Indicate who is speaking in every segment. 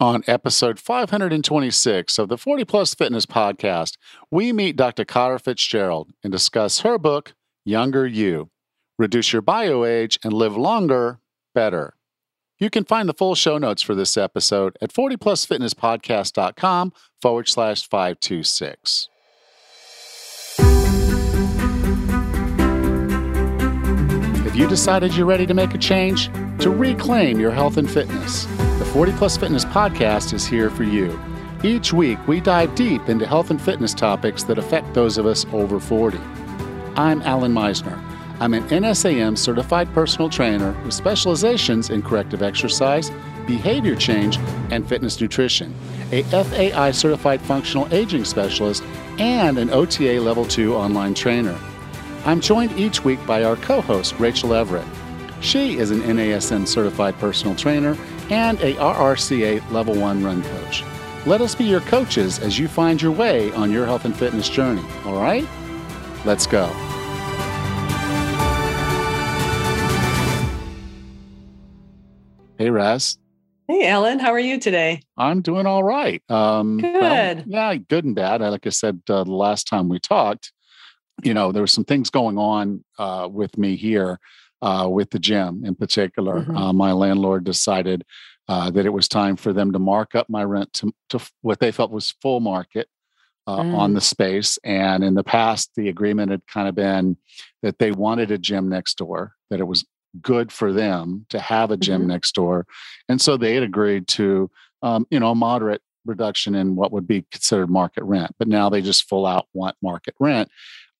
Speaker 1: On episode 526 of the 40 Plus Fitness Podcast, we meet Dr. Kara Fitzgerald and discuss her book, Younger You Reduce Your Bio Age and Live Longer, Better. You can find the full show notes for this episode at 40plusfitnesspodcast.com forward slash 526. If you decided you're ready to make a change? To reclaim your health and fitness? The 40 Plus Fitness Podcast is here for you. Each week, we dive deep into health and fitness topics that affect those of us over 40. I'm Allan Misner. I'm an NASM certified personal trainer with specializations in corrective exercise, behavior change, and fitness nutrition, a FAI certified functional aging specialist, and an OTA Level 2 online trainer. I'm joined each week by our co host, Rachel Everett. She is an NASM certified personal trainer and a RRCA Level 1 run coach. Let us be your coaches as you find your way on your health and fitness journey, all right? Let's go. Hey, Raz.
Speaker 2: Hey, Allan, how are you today?
Speaker 1: I'm doing all right. Um,
Speaker 2: good.
Speaker 1: Well, yeah, good and bad. Like I said uh, the last time we talked, you know, there were some things going on uh, with me here uh, with the gym in particular. Mm-hmm. Uh, my landlord decided uh, that it was time for them to mark up my rent to, to what they felt was full market. Uh, mm. On the space. And in the past, the agreement had kind of been that they wanted a gym next door, that it was good for them to have a gym mm-hmm. next door. And so they had agreed to, um, you know, a moderate reduction in what would be considered market rent. But now they just full out want market rent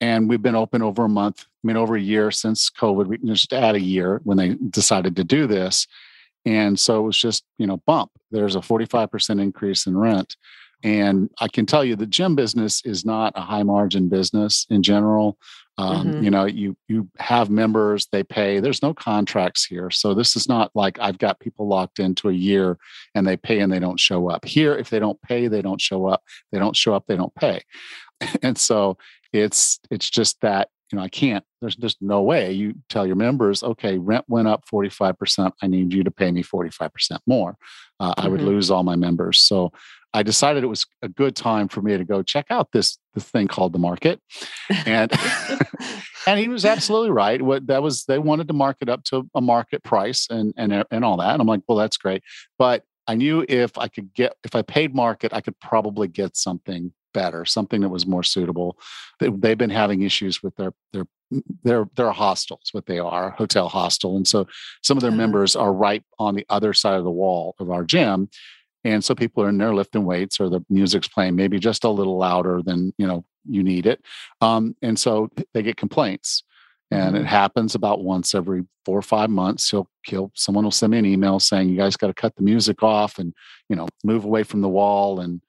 Speaker 1: and we've been open over a month i mean over a year since covid we just add a year when they decided to do this. And so it was just you know bump. There's a 45% increase in rent. And i can tell you the gym business is not a high margin business in general. Um, mm-hmm. you know you you have members they pay. There's no contracts here. So this is not like i've got people locked into a year and they pay and they don't show up. Here if they don't pay they don't show up. They don't show up they don't pay. And so it's it's just that you know i can't there's just no way you tell your members okay rent went up 45% i need you to pay me 45% more uh, mm-hmm. i would mm-hmm. lose all my members so i decided it was a good time for me to go check out this this thing called the market and and he was absolutely right what that was they wanted to market up to a market price and and and all that and i'm like well that's great but I knew if I could get if I paid market, I could probably get something better, something that was more suitable. They've been having issues with their their their their hostels, what they are, hotel hostel, and so some of their uh-huh. members are right on the other side of the wall of our gym, and so people are in there lifting weights or the music's playing maybe just a little louder than you know you need it, um, and so they get complaints. And it mm-hmm. happens about once every four or five months. He'll, he'll someone will send me an email saying you guys got to cut the music off and you know move away from the wall and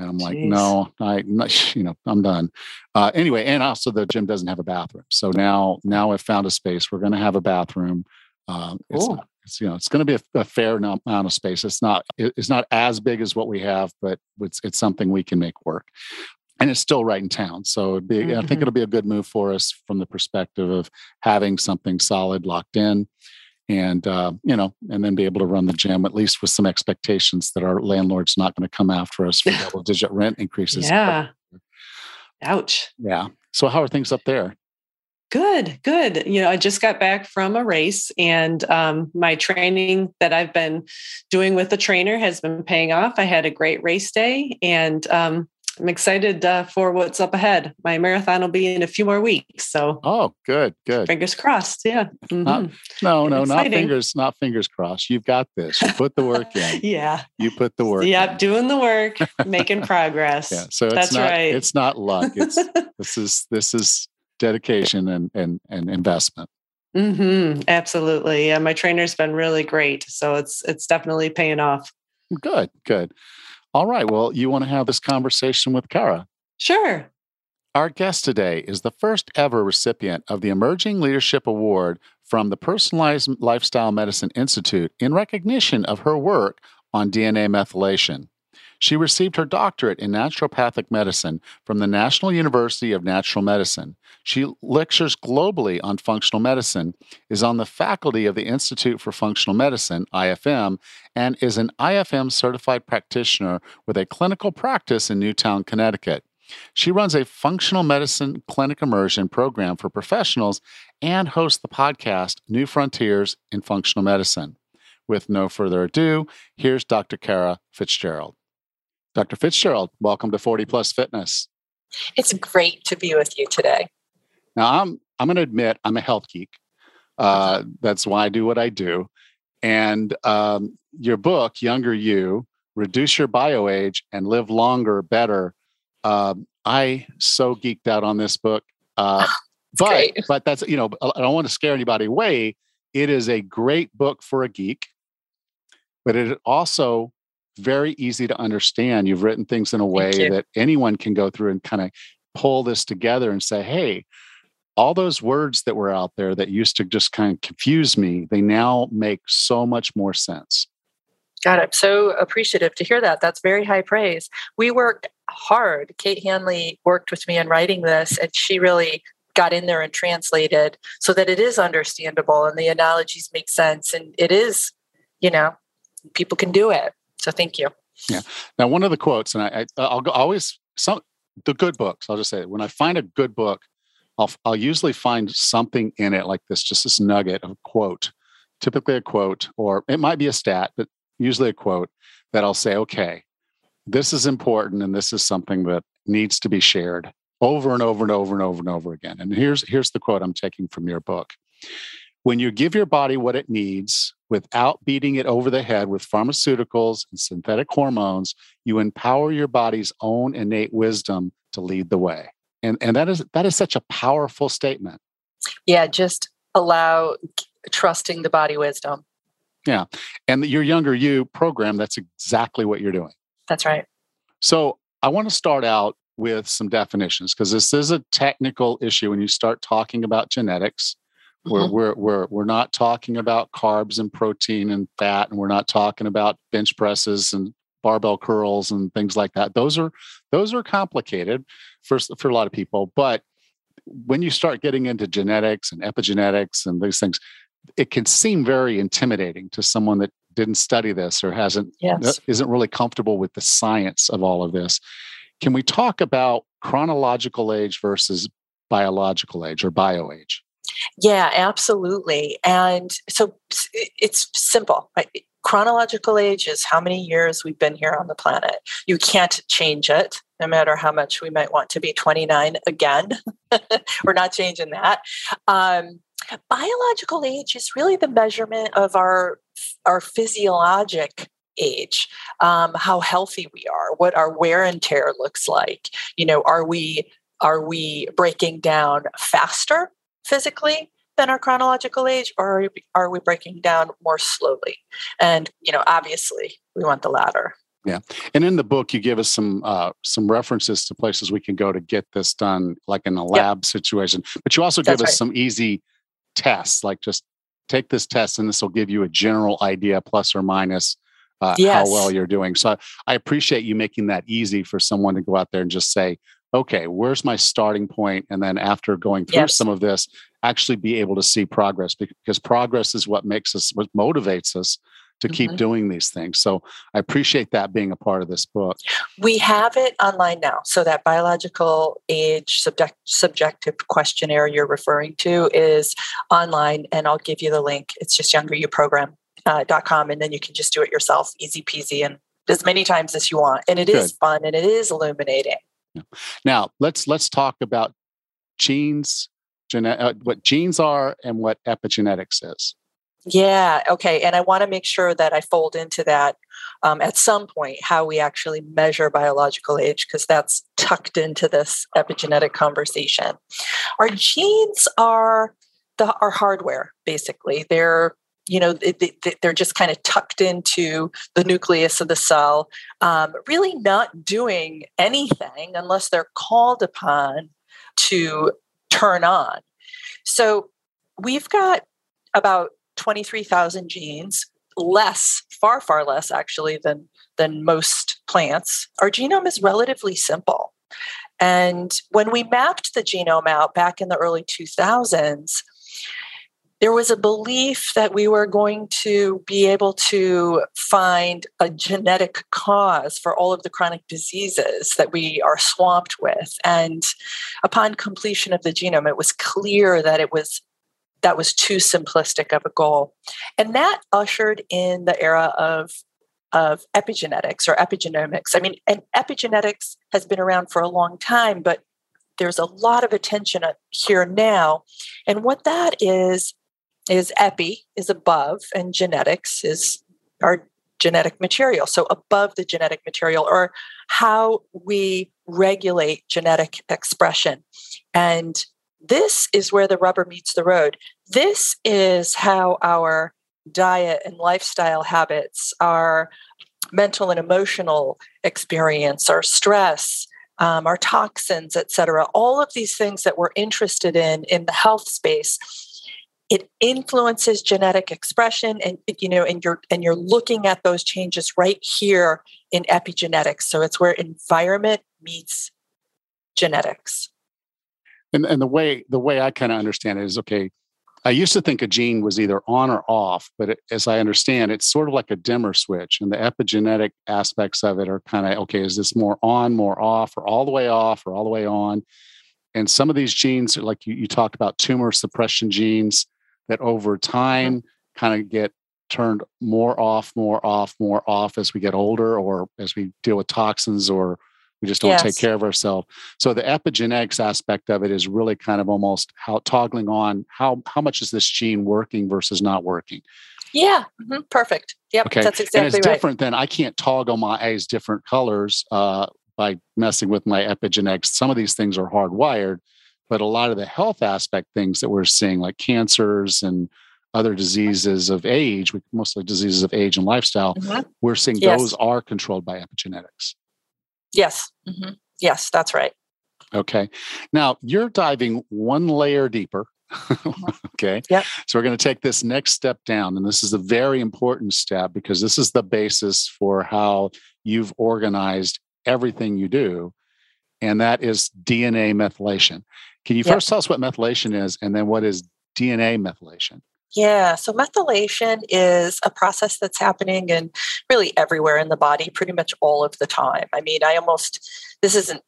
Speaker 1: and I'm like, Jeez. no, I, you know, I'm done. Uh, anyway, and also the gym doesn't have a bathroom. So now, now I've found a space. We're going to have a bathroom. Uh, it's, cool. it's, you know, it's going to be a, a, fair amount of space. It's not, it's not as big as what we have, but it's, it's something we can make work. And it's still right in town. So be, mm-hmm. I think mm-hmm. it'll be a good move for us from the perspective of having something solid locked in and uh, you know, and then be able to run the gym at least with some expectations that our landlord's not going to come after us for double digit rent increases.
Speaker 2: Yeah. Ouch.
Speaker 1: Yeah. So how are things up there?
Speaker 2: Good, good. You know, I just got back from a race, and um, my training that I've been doing with the trainer has been paying off. I had a great race day, and um, I'm excited uh, for what's up ahead. My marathon will be in a few more weeks. So,
Speaker 1: oh, good, good.
Speaker 2: Fingers crossed. Yeah.
Speaker 1: Mm-hmm. Not, no, no, not fingers, not fingers crossed. You've got this. You put the work in.
Speaker 2: yeah.
Speaker 1: You put the work.
Speaker 2: Yep, in. doing the work, making progress.
Speaker 1: yeah. So that's
Speaker 2: not, right.
Speaker 1: It's not luck. It's this is this is dedication and and and investment.
Speaker 2: Mm-hmm. Absolutely. Yeah, my trainer's been really great. So it's it's definitely paying off.
Speaker 1: Good, good. All right. Well, you want to have this conversation with Kara?
Speaker 2: Sure.
Speaker 1: Our guest today is the first ever recipient of the Emerging Leadership Award from the Personalized Lifestyle Medicine Institute in recognition of her work on DNA methylation. She received her doctorate in naturopathic medicine from the National University of Natural Medicine. She lectures globally on functional medicine, is on the faculty of the Institute for Functional Medicine, IFM, and is an IFM certified practitioner with a clinical practice in Newtown, Connecticut. She runs a functional medicine clinic immersion program for professionals and hosts the podcast New Frontiers in Functional Medicine. With no further ado, here's Dr. Kara Fitzgerald. Dr. Fitzgerald, welcome to 40 Plus Fitness.
Speaker 3: It's great to be with you today.
Speaker 1: Now, I'm I'm going to admit I'm a health geek. Uh, that's why I do what I do. And um, your book, Younger You, Reduce Your Bio Age and Live Longer, Better. Um, I so geeked out on this book. Uh, but great. but that's you know I don't want to scare anybody away. It is a great book for a geek, but it also very easy to understand. You've written things in a way that anyone can go through and kind of pull this together and say, hey, all those words that were out there that used to just kind of confuse me, they now make so much more sense.
Speaker 3: God, I'm so appreciative to hear that. That's very high praise. We worked hard. Kate Hanley worked with me in writing this, and she really got in there and translated so that it is understandable and the analogies make sense. And it is, you know, people can do it. So thank you.
Speaker 1: Yeah. Now, one of the quotes, and I, I will always some the good books. I'll just say when I find a good book, I'll I'll usually find something in it like this, just this nugget of quote, typically a quote, or it might be a stat, but usually a quote that I'll say, okay, this is important, and this is something that needs to be shared over and over and over and over and over again. And here's here's the quote I'm taking from your book. When you give your body what it needs without beating it over the head with pharmaceuticals and synthetic hormones, you empower your body's own innate wisdom to lead the way. And, and that is that is such a powerful statement.
Speaker 3: Yeah, just allow trusting the body wisdom.
Speaker 1: Yeah. And your younger you program, that's exactly what you're doing.
Speaker 3: That's right.
Speaker 1: So I want to start out with some definitions because this is a technical issue when you start talking about genetics. Mm-hmm. We're, we're, we're, we're not talking about carbs and protein and fat, and we're not talking about bench presses and barbell curls and things like that. Those are those are complicated for, for a lot of people. But when you start getting into genetics and epigenetics and these things, it can seem very intimidating to someone that didn't study this or hasn't yes. Uh, isn't really comfortable with the science of all of this. Can we talk about chronological age versus biological age or bio age?
Speaker 3: Yeah, absolutely. And so it's simple. Chronological age is how many years we've been here on the planet. You can't change it, no matter how much we might want to be 29 again. We're not changing that. Um, biological age is really the measurement of our our physiologic age um, how healthy we are what our wear and tear looks like you know are we are we breaking down faster physically than our chronological age or are we breaking down more slowly and you know obviously we want the latter
Speaker 1: yeah and in the book you give us some uh, some references to places we can go to get this done like in a lab yep. situation but you also give us right. some easy tests like just take this test and this will give you a general idea plus or minus uh, yes. how well you're doing so i appreciate you making that easy for someone to go out there and just say okay, where's my starting point? And then after going through yes. some of this, actually be able to see progress because progress is what makes us, what motivates us to mm-hmm. keep doing these things. So I appreciate that being a part of this book.
Speaker 3: We have it online now. So that biological age subject, subjective questionnaire you're referring to is online, and I'll give you the link. It's just youngeryouprogram.com, uh, and then you can just do it yourself, easy peasy, and as many times as you want. And it Good. is fun and it is illuminating.
Speaker 1: Now let's let's talk about genes, gene, uh, what genes are, and what epigenetics is.
Speaker 3: Yeah. Okay. And I want to make sure that I fold into that um, at some point how we actually measure biological age because that's tucked into this epigenetic conversation. Our genes are the our hardware basically. They're you know they're just kind of tucked into the nucleus of the cell um, really not doing anything unless they're called upon to turn on so we've got about 23000 genes less, far, far less actually than than most plants. Our genome is relatively simple. And when we mapped the genome out back in the early 2000s, there was a belief that we were going to be able to find a genetic cause for all of the chronic diseases that we are swamped with. And upon completion of the genome, it was clear that it was that was too simplistic of a goal. And that ushered in the era of of epigenetics or epigenomics. I mean, and epigenetics has been around for a long time, but there's a lot of attention here now. And what that is, is epi is above, and genetics is our genetic material. So above the genetic material, or how we regulate genetic expression. And this is where the rubber meets the road. This is how our diet and lifestyle habits, our mental and emotional experience, our stress, um, our toxins, et cetera, all of these things that we're interested in in the health space it influences genetic expression and you know and you're and you're looking at those changes right here in epigenetics so it's where environment meets genetics
Speaker 1: and and the way the way i kind of understand it is okay i used to think a gene was either on or off but it, as i understand it's sort of like a dimmer switch and the epigenetic aspects of it are kind of okay is this more on more off or all the way off or all the way on and some of these genes like you, you talked about tumor suppression genes that over mm-hmm. time kind of get turned more off, more off, more off as we get older or as we deal with toxins or we just don't yes. take care of ourselves. So the epigenetics aspect of it is really kind of almost how toggling on how how much is this gene working versus not working.
Speaker 3: Yeah, mm-hmm. perfect. Yep, okay. that's exactly
Speaker 1: and it's
Speaker 3: right.
Speaker 1: different than I can't toggle my eyes different colors uh, by messing with my epigenetics. Some of these things are hardwired, but a lot of the health aspect things that we're seeing, like cancers and other diseases of age, mostly diseases of age and lifestyle, mm-hmm. we're seeing yes. those are controlled by epigenetics.
Speaker 3: Yes. Mm-hmm. Yes, that's right.
Speaker 1: Okay. Now you're diving one layer deeper. Mm-hmm. okay.
Speaker 3: Yeah.
Speaker 1: So we're going to take this next step down. And this is a very important step because this is the basis for how you've organized everything you do. And that is DNA methylation. Can you first tell us what methylation is and then what is DNA methylation?
Speaker 3: Yeah, so methylation is a process that's happening in really everywhere in the body, pretty much all of the time. I mean, I almost, this isn't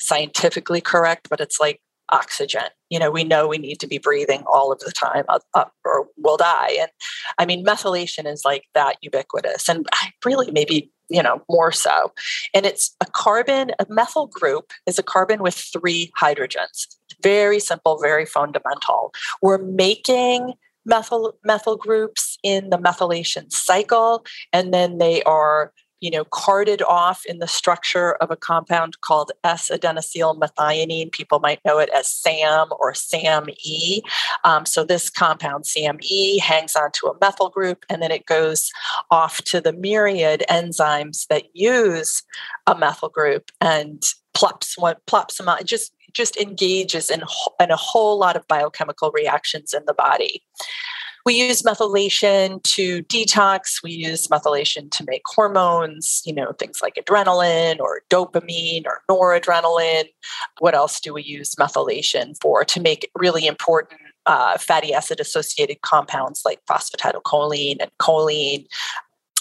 Speaker 3: scientifically correct, but it's like oxygen. You know, we know we need to be breathing all of the time up, or we'll die. And I mean, methylation is like that ubiquitous. And really maybe you know more so and it's a carbon a methyl group is a carbon with three hydrogens very simple very fundamental we're making methyl methyl groups in the methylation cycle and then they are you know, carted off in the structure of a compound called S-adenosyl methionine. People might know it as SAM or SAMe. Um, so this compound, SAMe, hangs onto a methyl group and then it goes off to the myriad enzymes that use a methyl group and plops one plops them out. It just just engages in, in a whole lot of biochemical reactions in the body. We use methylation to detox. We use methylation to make hormones, you know, things like adrenaline or dopamine or noradrenaline. What else do we use methylation for? To make really important uh, fatty acid associated compounds like phosphatidylcholine and choline,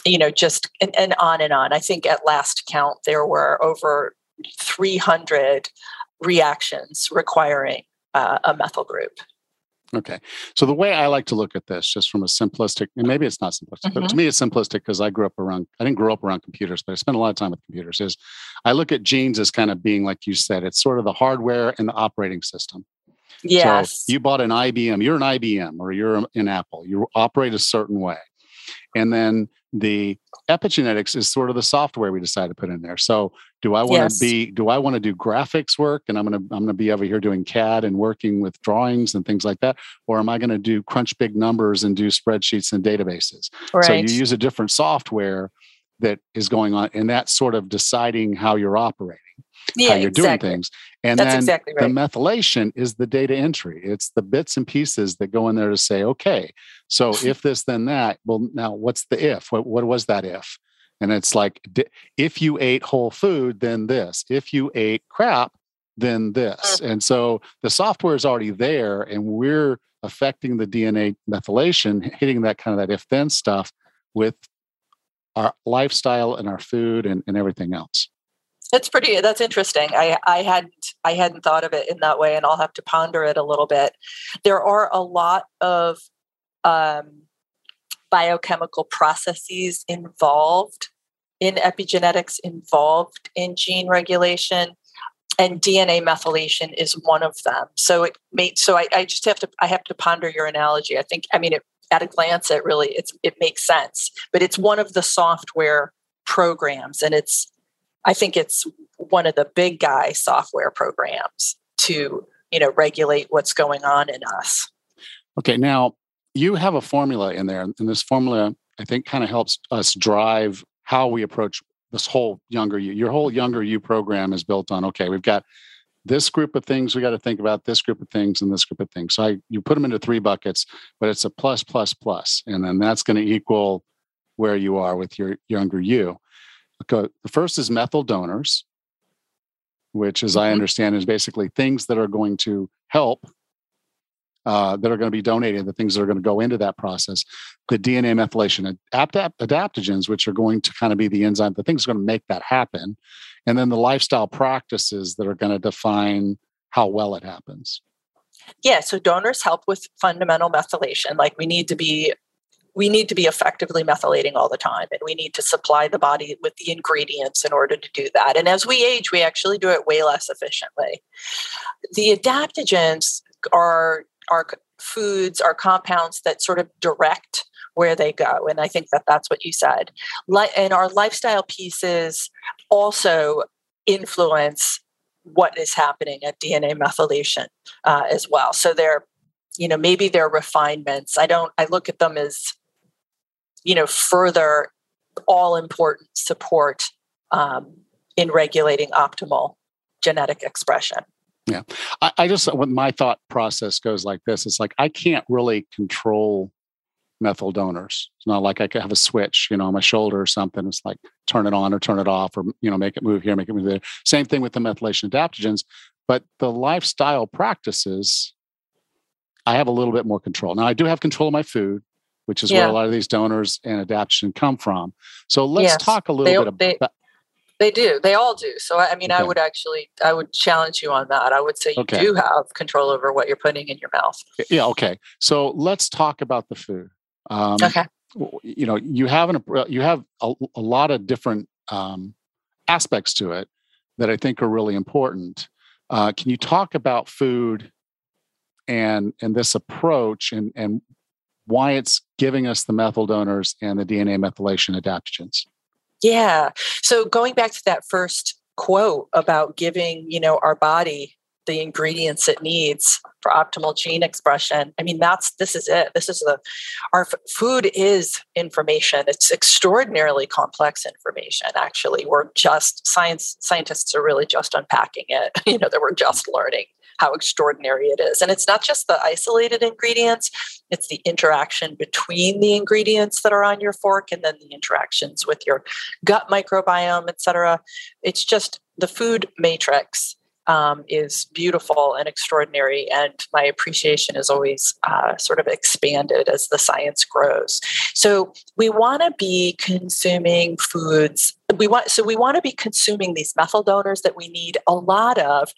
Speaker 3: you know, just and, and on and on. I think at last count, there were over 300 reactions requiring uh, a methyl group.
Speaker 1: Okay. So the way I like to look at this, just from a simplistic, and maybe it's not simplistic, mm-hmm. but to mm-hmm. me it's simplistic because I grew up around, I didn't grow up around computers, but I spent a lot of time with computers, is I look at genes as kind of being, like you said, it's sort of the hardware and the operating system.
Speaker 3: Yes.
Speaker 1: So you bought an IBM, you're an IBM or you're an Apple, you operate a certain way. And then the epigenetics is sort of the software we decide to put in there. So do I want yes. to be do I want to do graphics work and I'm going to I'm going to be over here doing CAD and working with drawings and things like that or am I going to do crunch big numbers and do spreadsheets and databases? Right. So you use a different software that is going on and that's sort of deciding how you're operating.
Speaker 3: Yeah,
Speaker 1: how you're
Speaker 3: exactly.
Speaker 1: doing things. And
Speaker 3: That's
Speaker 1: then
Speaker 3: exactly
Speaker 1: the methylation is the data entry. It's the bits and pieces that go in there to say, okay, so if this, then that. Well, now what's the if? What, what was that if? And it's like, if you ate whole food, then this. If you ate crap, then this.
Speaker 3: Mm.
Speaker 1: And so the software is already there, and we're affecting the DNA methylation, hitting that kind of that if then stuff with our lifestyle and our food and, and everything else.
Speaker 3: It's pretty. That's interesting. I I hadn't I hadn't thought of it in that way, and I'll have to ponder it a little bit. There are a lot of um, biochemical processes involved in epigenetics, involved in gene regulation, and DNA methylation is one of them. So it made. So I, I just have to I have to ponder your analogy. I think. I mean, it, at a glance, it really it's it makes sense. But it's one of the software programs, and it's I think it's one of the big guy software programs to you know regulate what's going on in us.
Speaker 1: Okay, now you have a formula in there, and this formula I think kind of helps us drive how we approach this whole younger you. Your whole younger you program is built on okay, we've got this group of things we got to think about, this group of things, and this group of things. So I you put them into three buckets, but it's a plus plus plus, and then that's going to equal where you are with your younger you. Okay, the first is methyl donors, which, as I
Speaker 3: Mhm.
Speaker 1: understand, is basically things that are going to help, uh, that are going to be donated, the things that are going to go into that process. The DNA methylation adapt- adaptogens, which are going to kind of be the enzyme, the things that are going to make that happen, and then the lifestyle practices that are going to define how well it happens.
Speaker 3: Yeah, so donors help with fundamental methylation. Like we need to be we need to be effectively methylating all the time and we need to supply the body with the ingredients in order to do that. And as we age, we actually do it way less efficiently. The adaptogens are are foods, are compounds that sort of direct where they go. And I think that that's what you said. And our lifestyle pieces also influence what is happening at DNA methylation uh, as well. So they're, you know, maybe they're refinements. I don't. I look at them as, you know, further all important support um, in regulating optimal genetic expression.
Speaker 1: Yeah, I, I just when my thought process goes like this, it's like I can't really control methyl donors. It's not like I could have a switch, you know, on my shoulder or something. It's like turn it on or turn it off, or you know, make it move here, make it move there. Same thing with the methylation adaptogens, but the lifestyle practices, I have a little bit more control. Now I do have control of my food, which is where a lot of these donors and adaptation come from. So let's
Speaker 3: Yes.
Speaker 1: talk a little
Speaker 3: They-
Speaker 1: bit about.
Speaker 3: they- They do. They all do. So I mean, I would actually, I would challenge you on that. I would say you
Speaker 1: Okay.
Speaker 3: do have control over what you're putting in your mouth.
Speaker 1: yeah, okay. So let's talk about the food. Um,
Speaker 3: Okay.
Speaker 1: you know you have an you have a, a lot of different um, aspects to it that I think are really important. Uh, can you talk about food and and this approach and and why it's giving us the methyl donors and the DNA methylation adaptogens?
Speaker 3: Yeah. So going back to that first quote about giving, you know, our body the ingredients it needs for optimal gene expression. I mean, that's this is it. This is the our food is information. It's extraordinarily complex information. Actually, we're just science scientists are really just unpacking it. You know, that we're just learning how extraordinary it is. And it's not just the isolated ingredients, it's the interaction between the ingredients that are on your fork and then the interactions with your gut microbiome, et cetera. It's just the food matrix um, is beautiful and extraordinary. And my appreciation is always uh, sort of expanded as the science grows. So we want to be consuming foods. We want so we want to be consuming these methyl donors that we need a lot of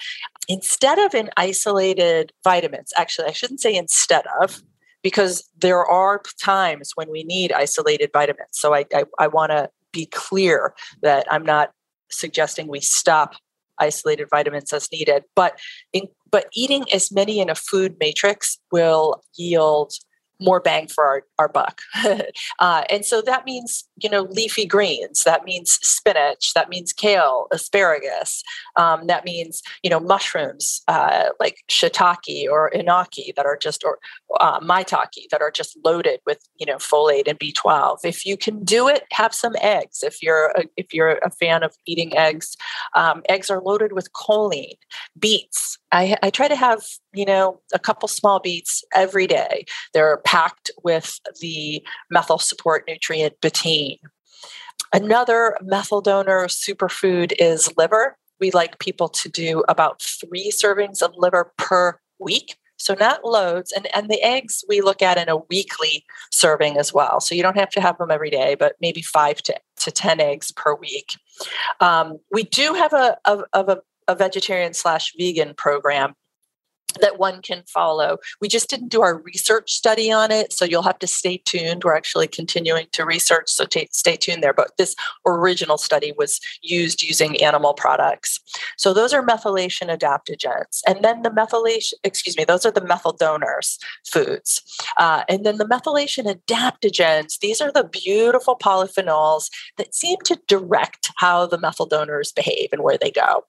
Speaker 3: instead of in isolated vitamins. Actually, I shouldn't say instead of because there are times when we need isolated vitamins. So I I, I want to be clear that I'm not suggesting we stop isolated vitamins as needed, but in, but eating as many in a food matrix will yield more bang for our, our buck. uh, and so that means, you know, leafy greens, that means spinach, that means kale, asparagus, um, that means, you know, mushrooms uh, like shiitake or enoki that are just, or uh, maitake that are just loaded with, you know, folate and B12. If you can do it, have some eggs. If you're a, if you're a fan of eating eggs, um, eggs are loaded with choline, beets. I, I try to have, you know, a couple small beets every day. They're packed with the methyl support nutrient betaine. Another methyl donor superfood is liver. We like people to do about three servings of liver per week. So not loads, and and the eggs we look at in a weekly serving as well. So you don't have to have them every day, but maybe five to, to ten eggs per week. Um, we do have a, a, a, a vegetarian slash vegan program that one can follow. We just didn't do our research study on it, so you'll have to stay tuned. We're actually continuing to research, so t- stay tuned there. But this original study was used using animal products. So those are methylation adaptogens. And then the methylation, excuse me, those are the methyl donors foods. Uh, and then the methylation adaptogens, these are the beautiful polyphenols that seem to direct how the methyl donors behave and where they go.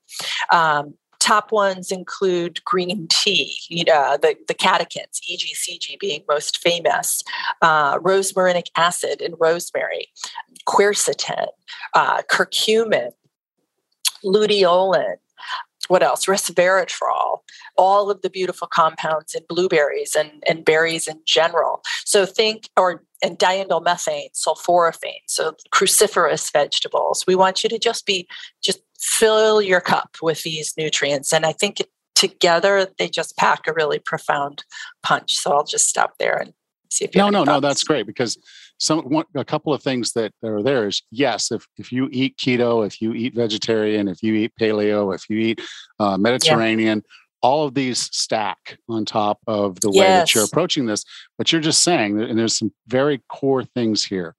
Speaker 3: Um, top ones include green tea, you know, the, the catechins, EGCG being most famous, uh, rosmarinic acid in rosemary, quercetin, uh, curcumin, luteolin, what else? Resveratrol, all of the beautiful compounds in blueberries and, and berries in general. So think, or and diindolylmethane, sulforaphane, so cruciferous vegetables. We want you to just be just fill your cup with these nutrients. And I think together they just pack a really profound punch. So I'll just stop there and see if you
Speaker 1: no no thoughts. no that's great because some one, a couple of things that are there is yes if if you eat keto if you eat vegetarian if you eat paleo if you eat uh, mediterranean yeah. all of these stack on top of the yes. way that you're approaching this but you're just saying and there's some very core things here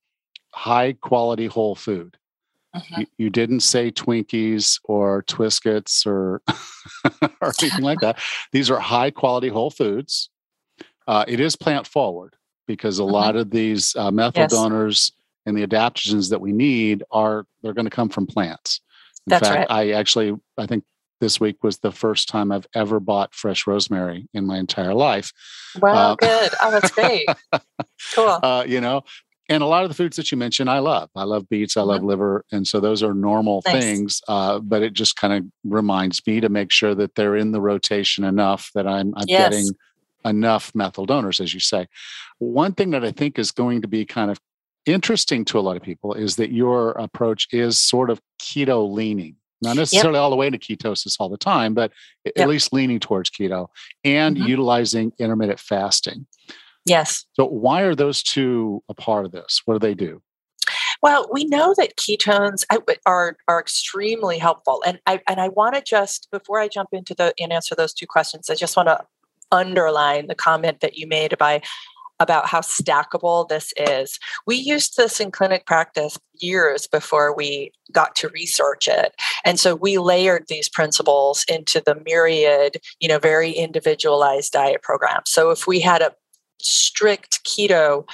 Speaker 1: high quality whole food uh-huh. You, you, didn't say Twinkies or Twiscuits or, or anything like that. These are high quality whole foods. Uh, it is plant forward because a uh-huh. lot of these uh, methyl yes. donors and the adaptogens that we need are they're going to come from plants. In
Speaker 3: That's
Speaker 1: fact,
Speaker 3: right.
Speaker 1: I actually I think this week was the first time I've ever bought fresh rosemary in my entire life.
Speaker 3: Wow, uh, good. Oh, that's great. cool.
Speaker 1: Uh, you know, and a lot of the foods that you mentioned, I love. I love beets. I mm-hmm. love liver, and so those are normal nice. things. Uh, but it just kind of reminds me to make sure that they're in the rotation enough that I'm, I'm yes. getting enough methyl donors, as you say. One thing that I think is going to be kind of interesting to a lot of people is that your approach is sort of keto leaning. Not necessarily yep. all the way to ketosis all the time, but yep. at least leaning towards keto and mm-hmm. utilizing intermittent fasting.
Speaker 3: Yes.
Speaker 1: So, why are those two a part of this? What do they do?
Speaker 3: Well, we know that ketones are are extremely helpful, and I and I want to just before I jump into the and answer those two questions, I just want to underline the comment that you made about about how stackable this is. We used this in clinic practice years before we got to research it. And so we layered these principles into the myriad, you know, very individualized diet program. So if we had a strict keto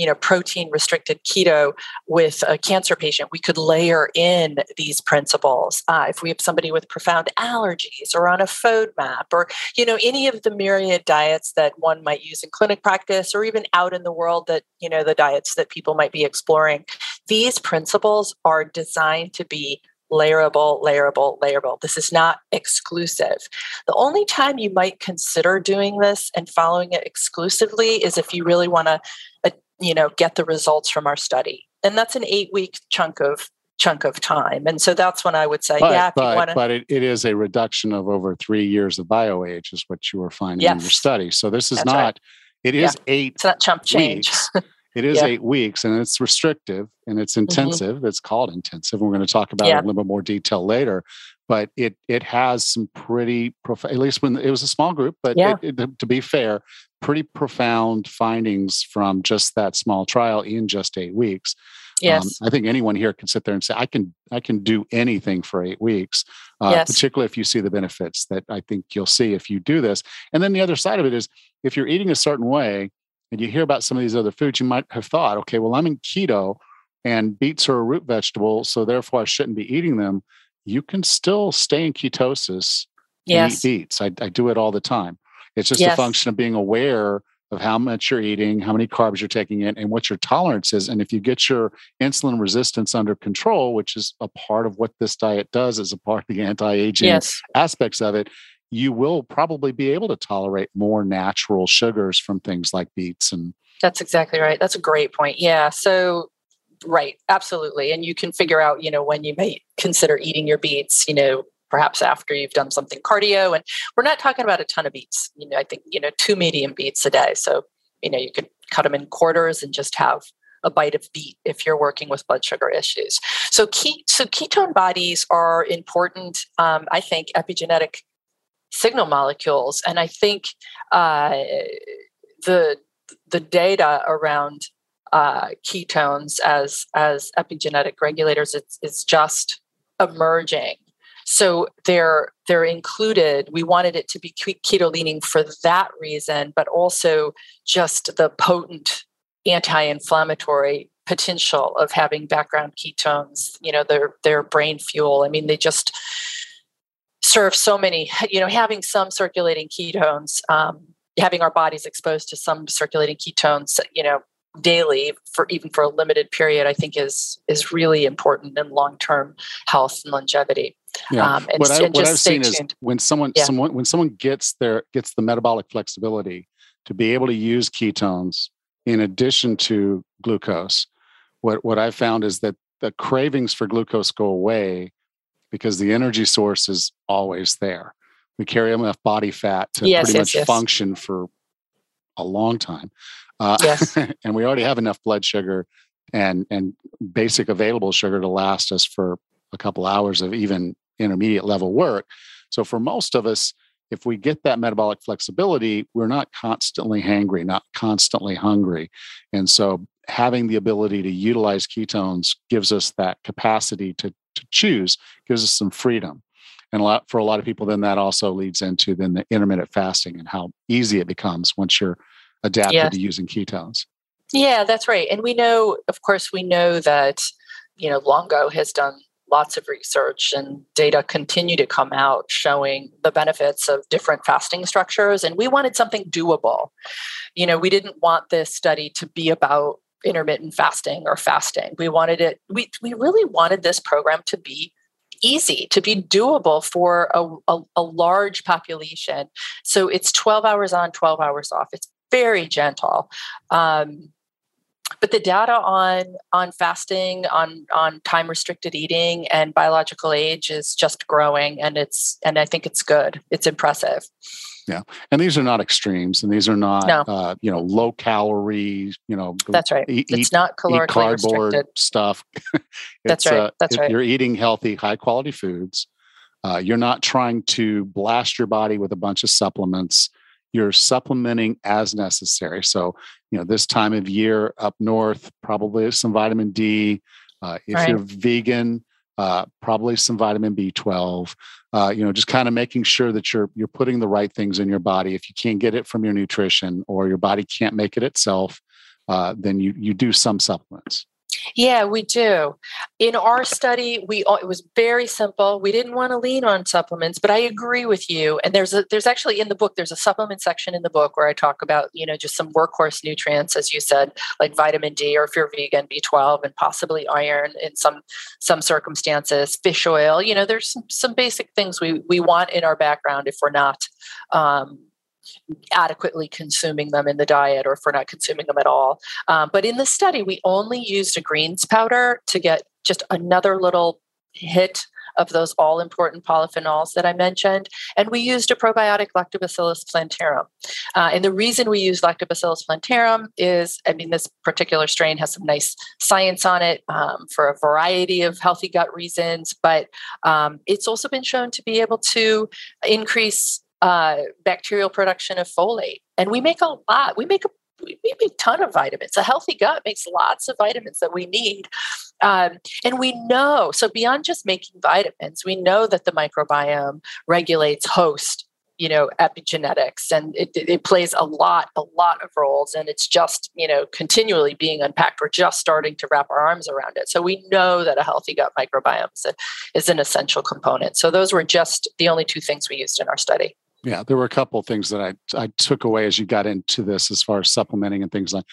Speaker 3: you know protein restricted keto with a cancer patient we could layer in these principles uh, if we have somebody with profound allergies or on a FODMAP or you know any of the myriad diets that one might use in clinic practice or even out in the world that you know the diets that people might be exploring these principles are designed to be layerable, layerable, layerable. This is not exclusive. The only time you might consider doing this and following it exclusively is if you really want to, you know, get the results from our study, and that's an eight-week chunk of chunk of time. And so that's when I would say,
Speaker 1: but,
Speaker 3: yeah, if
Speaker 1: but,
Speaker 3: you want
Speaker 1: to. But it, it is a reduction of over three years of bio age, is what you were finding yes. in your study. So this is
Speaker 3: that's
Speaker 1: not.
Speaker 3: Right.
Speaker 1: It is yeah. eight.
Speaker 3: It's not chump change.
Speaker 1: It is yeah. eight weeks and it's restrictive and it's mm-hmm. intensive. Mm-hmm. It's called intensive. We're going to talk about yeah. it in a little bit more detail later. But it it has some pretty profound, at least when it was a small group, but it, it, to be fair, pretty profound findings from just that small trial in just eight weeks.
Speaker 3: Um, yes.
Speaker 1: Um, I think anyone here can sit there and say, I can I can do anything for eight weeks, uh, yes. particularly if you see the benefits that I think you'll see if you do this. And then the other side of it is if you're eating a certain way, and you hear about some of these other foods, you might have thought, okay, well, I'm in keto and beets are a root vegetable, so therefore I shouldn't be eating them. You can still stay in ketosis yes. and eat beets. I, I do it all the time. It's just yes. a function of being aware of how much you're eating, how many carbs you're taking in, and what your tolerance is. And if you get your insulin resistance under control, which is a part of what this diet does as a part of the anti-aging yes. aspects of it, you will probably be able to tolerate more natural sugars from things like beets and
Speaker 3: that's exactly right that's a great point yeah so right absolutely and you can figure out you know when you may consider eating your beets you know perhaps after you've done something cardio. And we're not talking about a ton of beets. You know, I think, you know, two medium beets a day. So, you know, you could cut them in quarters and just have a bite of beet if you're working with blood sugar issues. So, key, so ketone bodies are important, um, I think, epigenetic signal molecules. And I think uh, the the data around uh, ketones as as epigenetic regulators it's, it's just emerging so they're they're included. We wanted it to be keto leaning for that reason, but also just the potent anti-inflammatory potential of having background ketones. You know, their their brain fuel. I mean, they just serve so many. You know, having some circulating ketones. Um, having our bodies exposed to some circulating ketones you know daily for even for a limited period i think is is really important in long-term health and longevity
Speaker 1: yeah. Um, and, what, I, what I've seen tuned. is when someone, yeah. someone when someone gets their gets the metabolic flexibility to be able to use ketones in addition to glucose, what what I've found is that the cravings for glucose go away because the energy source is always there. We carry enough body fat to yes, pretty yes, much yes. function for a long time. Uh, yes. and we already have enough blood sugar and and basic available sugar to last us for a couple hours of even intermediate level work. So for most of us, if we get that metabolic flexibility, we're not constantly hangry, not constantly hungry. And so having the ability to utilize ketones gives us that capacity to, to choose, gives us some freedom. And a lot for a lot of people, then that also leads into then the intermittent fasting and how easy it becomes once you're adapted yes. to using ketones.
Speaker 3: Yeah, that's right. And we know, of course, we know that, you know, Longo has done lots of research and data continue to come out showing the benefits of different fasting structures and we wanted something doable you know we didn't want this study to be about intermittent fasting or fasting we wanted it we, we really wanted this program to be easy to be doable for a, a, a large population so it's 12 hours on 12 hours off it's very gentle. Um, but the data on on fasting on on time restricted eating and biological age is just growing and it's and i think it's good. It's impressive.
Speaker 1: Yeah. And these are not extremes and these are not no. uh, you know low calorie you know
Speaker 3: that's right. eat, it's not calorically cardboard restricted.
Speaker 1: stuff.
Speaker 3: That's right. uh, that's right.
Speaker 1: you're eating healthy high quality foods uh, you're not trying to blast your body with a bunch of supplements you're supplementing as necessary. So, you know, this time of year up north, probably some vitamin D. Uh, if right. you're vegan, uh, probably some vitamin B12. Uh, you know, just kind of making sure that you're you're putting the right things in your body. If you can't get it from your nutrition or your body can't make it itself, uh, then you you do some supplements.
Speaker 3: Yeah, we do. In our study, we it was very simple. We didn't want to lean on supplements, but I agree with you. And there's a there's actually in the book there's a supplement section in the book where I talk about you know just some workhorse nutrients, as you said, like vitamin D, or if you're vegan, B12, and possibly iron in some some circumstances, fish oil. You know, there's some, some basic things we we want in our background if we're not um, adequately consuming them in the diet or we're not consuming them at all. Um, but in the study, we only used a greens powder to get just another little hit of those all important polyphenols that I mentioned. And we used a probiotic Lactobacillus plantarum. Uh, and the reason we use Lactobacillus plantarum is I mean, this particular strain has some nice science on it um, for a variety of healthy gut reasons, but um, it's also been shown to be able to increase uh, bacterial production of folate. And we make a lot. We make a we make a ton of vitamins. A healthy gut makes lots of vitamins that we need. Um, and we know, so beyond just making vitamins, we know that the microbiome regulates host you know epigenetics and it, it plays a lot a lot of roles and it's just you know continually being unpacked we're just starting to wrap our arms around it so we know that a healthy gut microbiome is, a, is an essential component so those were just the only two things we used in our study
Speaker 1: yeah there were a couple things that i i took away as you got into this as far as supplementing and things like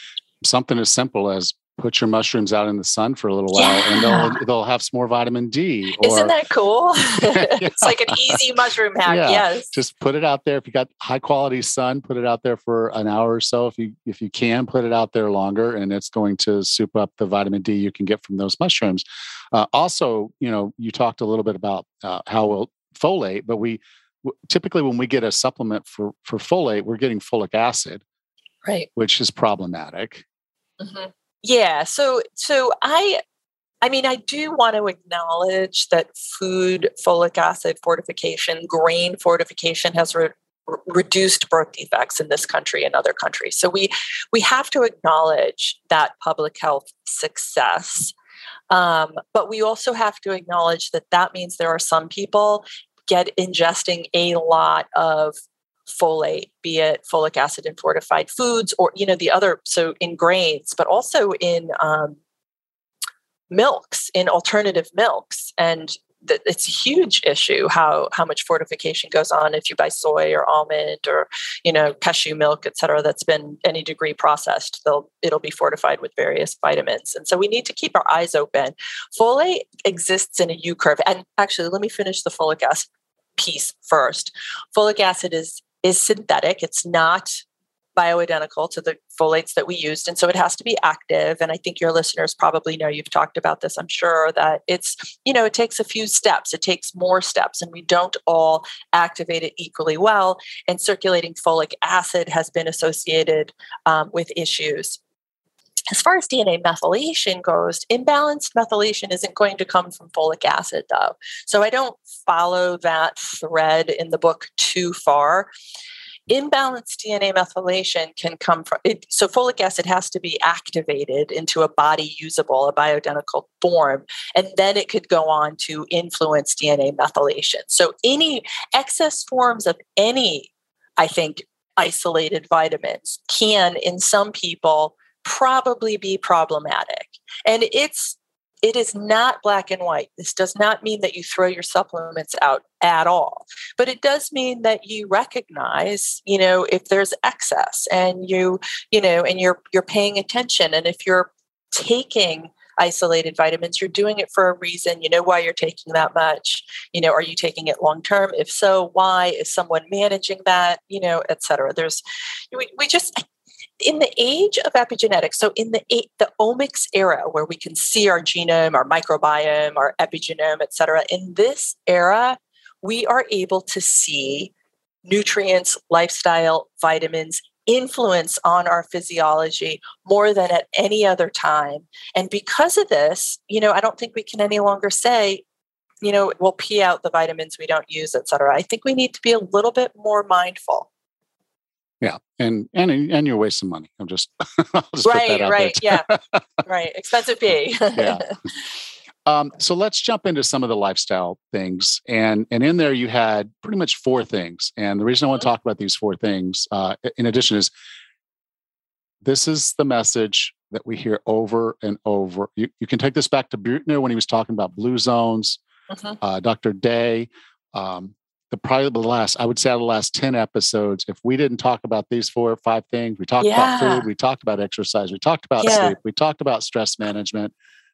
Speaker 1: something as simple as put your mushrooms out in the sun for a little while yeah. and they'll they'll have some more vitamin D.
Speaker 3: Or, Isn't that cool? it's like an easy mushroom hack. Yeah. Yes.
Speaker 1: Just put it out there. If you got high quality sun, put it out there for an hour or so. If you if you can, put it out there longer and it's going to soup up the vitamin D you can get from those mushrooms. Uh, also, you know, you talked a little bit about uh, how well folate, but we typically when we get a supplement for for folate, we're getting folic acid.
Speaker 3: Right.
Speaker 1: Which is problematic.
Speaker 3: Mm-hmm. Yeah. So so I I mean, I do want to acknowledge that food folic acid fortification, grain fortification has re- reduced birth defects in this country and other countries. So we we have to acknowledge that public health success. Um, but we also have to acknowledge that that means there are some people get ingesting a lot of folate, be it folic acid in fortified foods or, you know, the other, so in grains, but also in um, milks, in alternative milks. And th- it's a huge issue how, how much fortification goes on if you buy soy or almond or, you know, cashew milk, et cetera, that's been any degree processed. They'll, it'll be fortified with various vitamins. And so we need to keep our eyes open. Folate exists in a U curve. And actually, let me finish the folic acid piece first. Folic acid is is synthetic. It's not bioidentical to the folates that we used. And so it has to be active. And I think your listeners probably know you've talked about this, I'm sure, that it's, you know, it takes a few steps, it takes more steps, and we don't all activate it equally well. And circulating folic acid has been associated um, with issues. As far as DNA methylation goes, imbalanced methylation isn't going to come from folic acid, though. So I don't follow that thread in the book too far. Imbalanced DNA methylation can come from it. So, folic acid has to be activated into a body usable, a bioidentical form, and then it could go on to influence DNA methylation. So, any excess forms of any, I think, isolated vitamins can, in some people, probably be problematic. And it's it is not black and white. This does not mean that you throw your supplements out at all. But it does mean that you recognize, you know, if there's excess and you, you know, and you're you're paying attention. And if you're taking isolated vitamins you're doing it for a reason. You know why you're taking that much. You know are you taking it long term? If so why? Is someone managing that? You know et cetera. There's we, we just in the age of epigenetics, so in the the omics era, where we can see our genome, our microbiome, our epigenome, et cetera, in this era, we are able to see nutrients, lifestyle, vitamins influence on our physiology more than at any other time. And because of this, you know, I don't think we can any longer say, you know, we'll pee out the vitamins we don't use, et cetera. I think we need to be a little bit more mindful.
Speaker 1: Yeah, and and and you're wasting money. I'm just,
Speaker 3: just right, right, yeah, right. Expensive pee.
Speaker 1: yeah. Um, so let's jump into some of the lifestyle things, and and in there you had pretty much four things. And the reason I want to mm-hmm. talk about these four things, uh, in addition, is this is the message that we hear over and over. You, you can take this back to Buettner when he was talking about blue zones. Mm-hmm. Uh, Dr. Day, um, the probably the last, I would say, out of the last 10 episodes, if we didn't talk about these four or five things, we talked yeah. about food, we talked about exercise, we talked about yeah. sleep, we talked about stress management.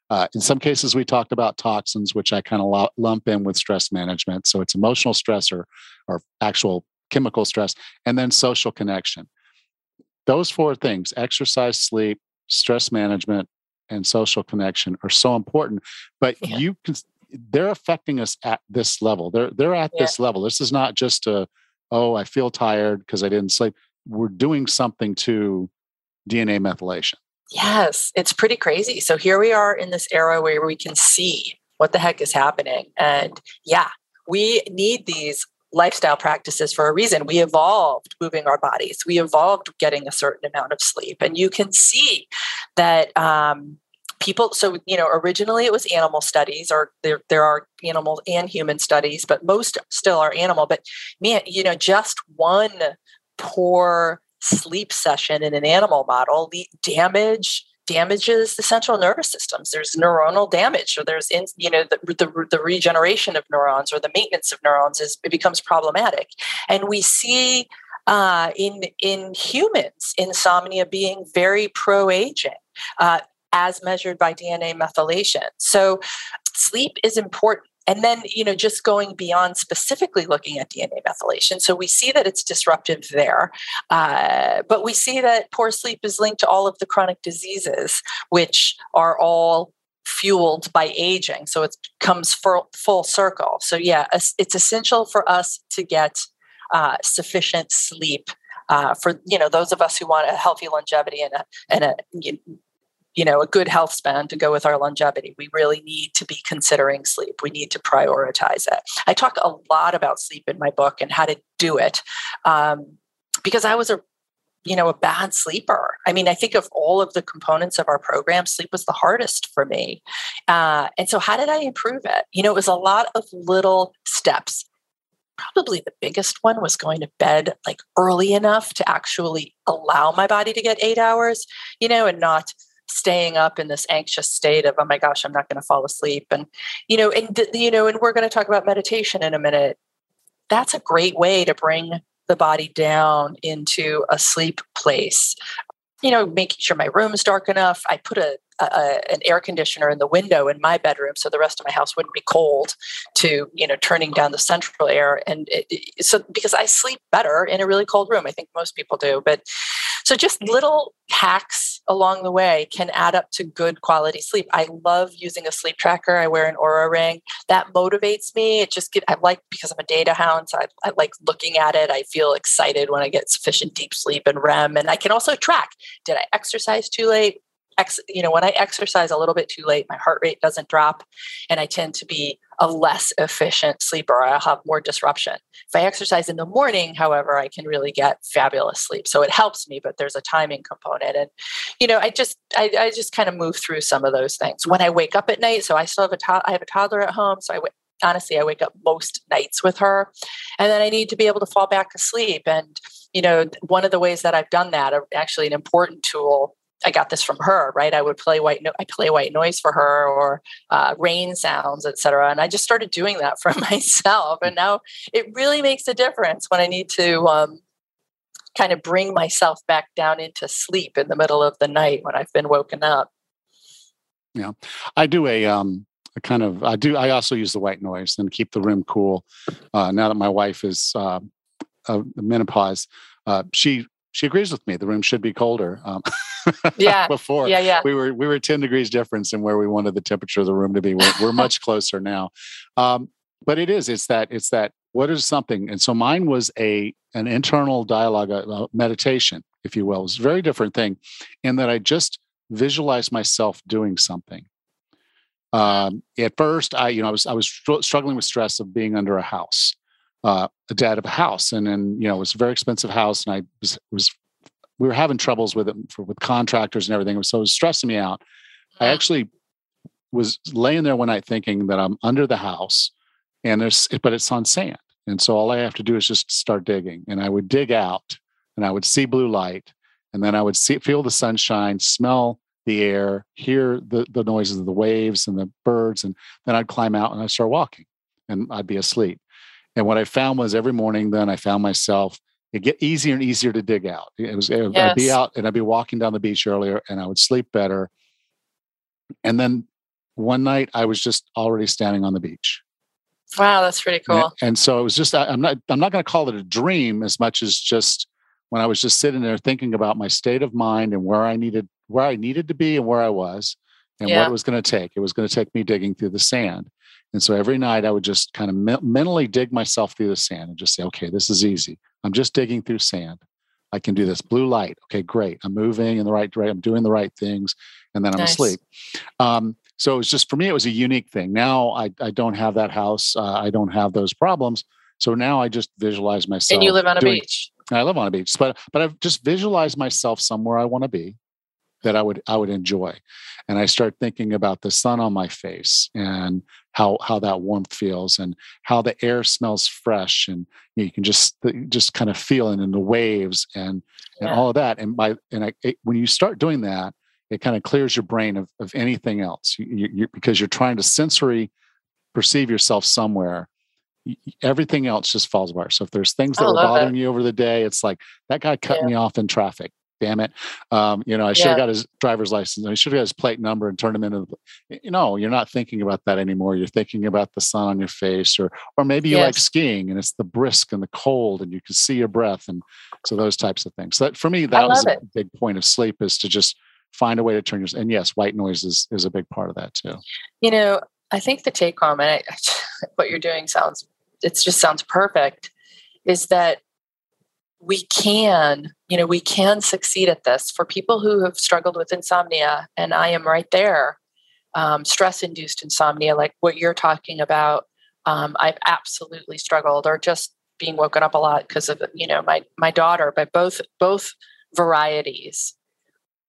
Speaker 1: Uh, in some cases, we talked about toxins, which I kind of lump in with stress management. So it's emotional stress or, or actual chemical stress, and then social connection. Those four things exercise, sleep, stress management, and social connection are so important. But yeah. you can they're affecting us at this level. They're they're at yeah. this level. This is not just a oh I feel tired because I didn't sleep. We're doing something to DNA methylation.
Speaker 3: Yes, it's pretty crazy. So here we are in this era where we can see what the heck is happening. And yeah, we need these lifestyle practices for a reason. We evolved moving our bodies. We evolved getting a certain amount of sleep, and you can see that um, people so you know originally it was animal studies or there there are animal and human studies but most still are animal but man you know just one poor sleep session in an animal model the damage damages the central nervous systems. There's neuronal damage or there's in, you know the, the, the regeneration of neurons or the maintenance of neurons is it becomes problematic. And we see uh, in in humans insomnia being very pro aging uh, as measured by DNA methylation. So sleep is important. And then, you know, just going beyond specifically looking at DNA methylation. So we see that it's disruptive there. Uh, but we see that poor sleep is linked to all of the chronic diseases, which are all fueled by aging. So it comes full, full circle. So, yeah, it's essential for us to get uh, sufficient sleep uh, for you know those of us who want a healthy longevity and a and a you know a good health span to go with our longevity. We really need to be considering sleep. We need to prioritize it. I talk a lot about sleep in my book and how to do it um, because i was a you know a bad sleeper. I mean i think of all of the components of our program sleep was the hardest for me uh, and so how did i improve it? You know it was a lot of little steps. Probably the biggest one was going to bed like early enough to actually allow my body to get eight hours you know and not staying up in this anxious state of oh my gosh i'm not going to fall asleep. And you know and you know and we're going to talk about meditation in a minute. That's a great way to bring the body down into a sleep place. You know making sure my room is dark enough. I put a a, an air conditioner in the window in my bedroom so the rest of my house wouldn't be cold to you know turning down the central air. And it, it, so because i sleep better in a really cold room i think most people do. But so just little hacks along the way can add up to good quality sleep. I love using a sleep tracker. I wear an Oura ring. That motivates me. It just get i like because i'm a data hound so I, I like looking at it. I feel excited when i get sufficient deep sleep and rem. And i can also track. Did i exercise too late ex, you know, when I exercise a little bit too late, my heart rate doesn't drop and I tend to be a less efficient sleeper. I'll have more disruption. If I exercise in the morning, however, I can really get fabulous sleep. So it helps me, but there's a timing component. And, you know, I just, I, I just kind of move through some of those things. When I wake up at night, so I still have a, to- I have a toddler at home. So I, w- honestly, I wake up most nights with her and then I need to be able to fall back asleep. And, you know, one of the ways that I've done that, uh, actually an important tool I got this from her, right? I would play white, no- I play white noise for her or uh, rain sounds, etc. And I just started doing that for myself, and now it really makes a difference when I need to um, kind of bring myself back down into sleep in the middle of the night when I've been woken up.
Speaker 1: Yeah, I do a um, a kind of I do I also use the white noise and keep the room cool. Uh, now that my wife is uh, menopause, uh, she she agrees with me. The room should be colder. Um,
Speaker 3: yeah.
Speaker 1: before,
Speaker 3: yeah, yeah,
Speaker 1: we were we were ten degrees difference in where we wanted the temperature of the room to be. We're, we're much closer now, um, but it is. It's that. It's that. What is something? And so mine was a an internal dialogue, a, meditation, if you will. It was a very different thing, in that I just visualized myself doing something. Um, at first, I you know I was I was str- struggling with stress of being under a house uh, a dad of a house, and then you know it was a very expensive house, and I was, was we were having troubles with it for, with contractors and everything. So it was stressing me out. I actually was laying there one night thinking that I'm under the house, and there's but it's on sand, and so all I have to do is just start digging, and I would dig out, and I would see blue light, and then I would see feel the sunshine, smell the air, hear the the noises of the waves and the birds, and then I'd climb out and I'd start walking, and I'd be asleep. And what I found was every morning, then I found myself it get easier and easier to dig out. It was yes. I'd be out and I'd be walking down the beach earlier, and I would sleep better. And then one night, I was just already standing on the beach.
Speaker 3: Wow, that's pretty cool.
Speaker 1: And, and so it was just I'm not I'm not going to call it a dream as much as just when I was just sitting there thinking about my state of mind and where I needed where I needed to be and where I was and yeah. what it was going to take. It was going to take me digging through the sand. And so every night I would just kind of me- mentally dig myself through the sand and just say, okay, this is easy. I'm just digging through sand. I can do this. Blue light. Okay, great. I'm moving in the right direction. I'm doing the right things. And then I'm nice. asleep. Um, so was just for me, it was a unique thing. Now I, I don't have that house. Uh, I don't have those problems. So now I just visualize myself.
Speaker 3: And you live on a doing, beach.
Speaker 1: I live on a beach, but but I've just visualized myself somewhere I want to be. That I would I would enjoy. And I start thinking about the sun on my face and how how that warmth feels and how the air smells fresh and you, know, you can just just kind of feel it in the waves and and all of that. And by and I, it, when you start doing that, it kind of clears your brain of, of anything else you, you, because you're trying to sensory perceive yourself somewhere everything else just falls apart. So if there's things that were bothering it. you over the day, it's like that guy cut yeah. me off in traffic damn it. Um, you know, I should have yeah. got his driver's license. I should have got his plate number and turned him into the, you know, you're not thinking about that anymore. You're thinking about the sun on your face or, or maybe you yes. like skiing and it's the brisk and the cold and you can see your breath. And so those types of things. So that for me, that was a big point of sleep is to just find a way to turn your, and yes, white noise is, is a big part of that too.
Speaker 3: You know, I think the take home and I, what you're doing sounds, it just sounds perfect is that we can you know we can succeed at this. For people who have struggled with insomnia and i am right there um, stress induced insomnia like what you're talking about um, i've absolutely struggled or just being woken up a lot because of you know my my daughter but both both varieties.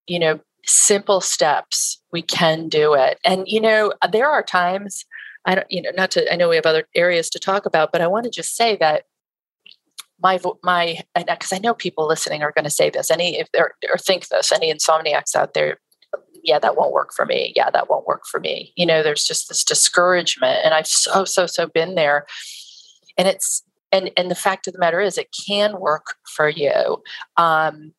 Speaker 3: You know simple steps we can do it. And you know there are times i don't you know not to i know we have other areas to talk about but i want to just say that my my because I know people listening are going to say this any if they're or think this any insomniacs out there yeah that won't work for me. Yeah that won't work for me. You know there's just this discouragement and I've so so so been there. And it's and and the fact of the matter is it can work for you. Um,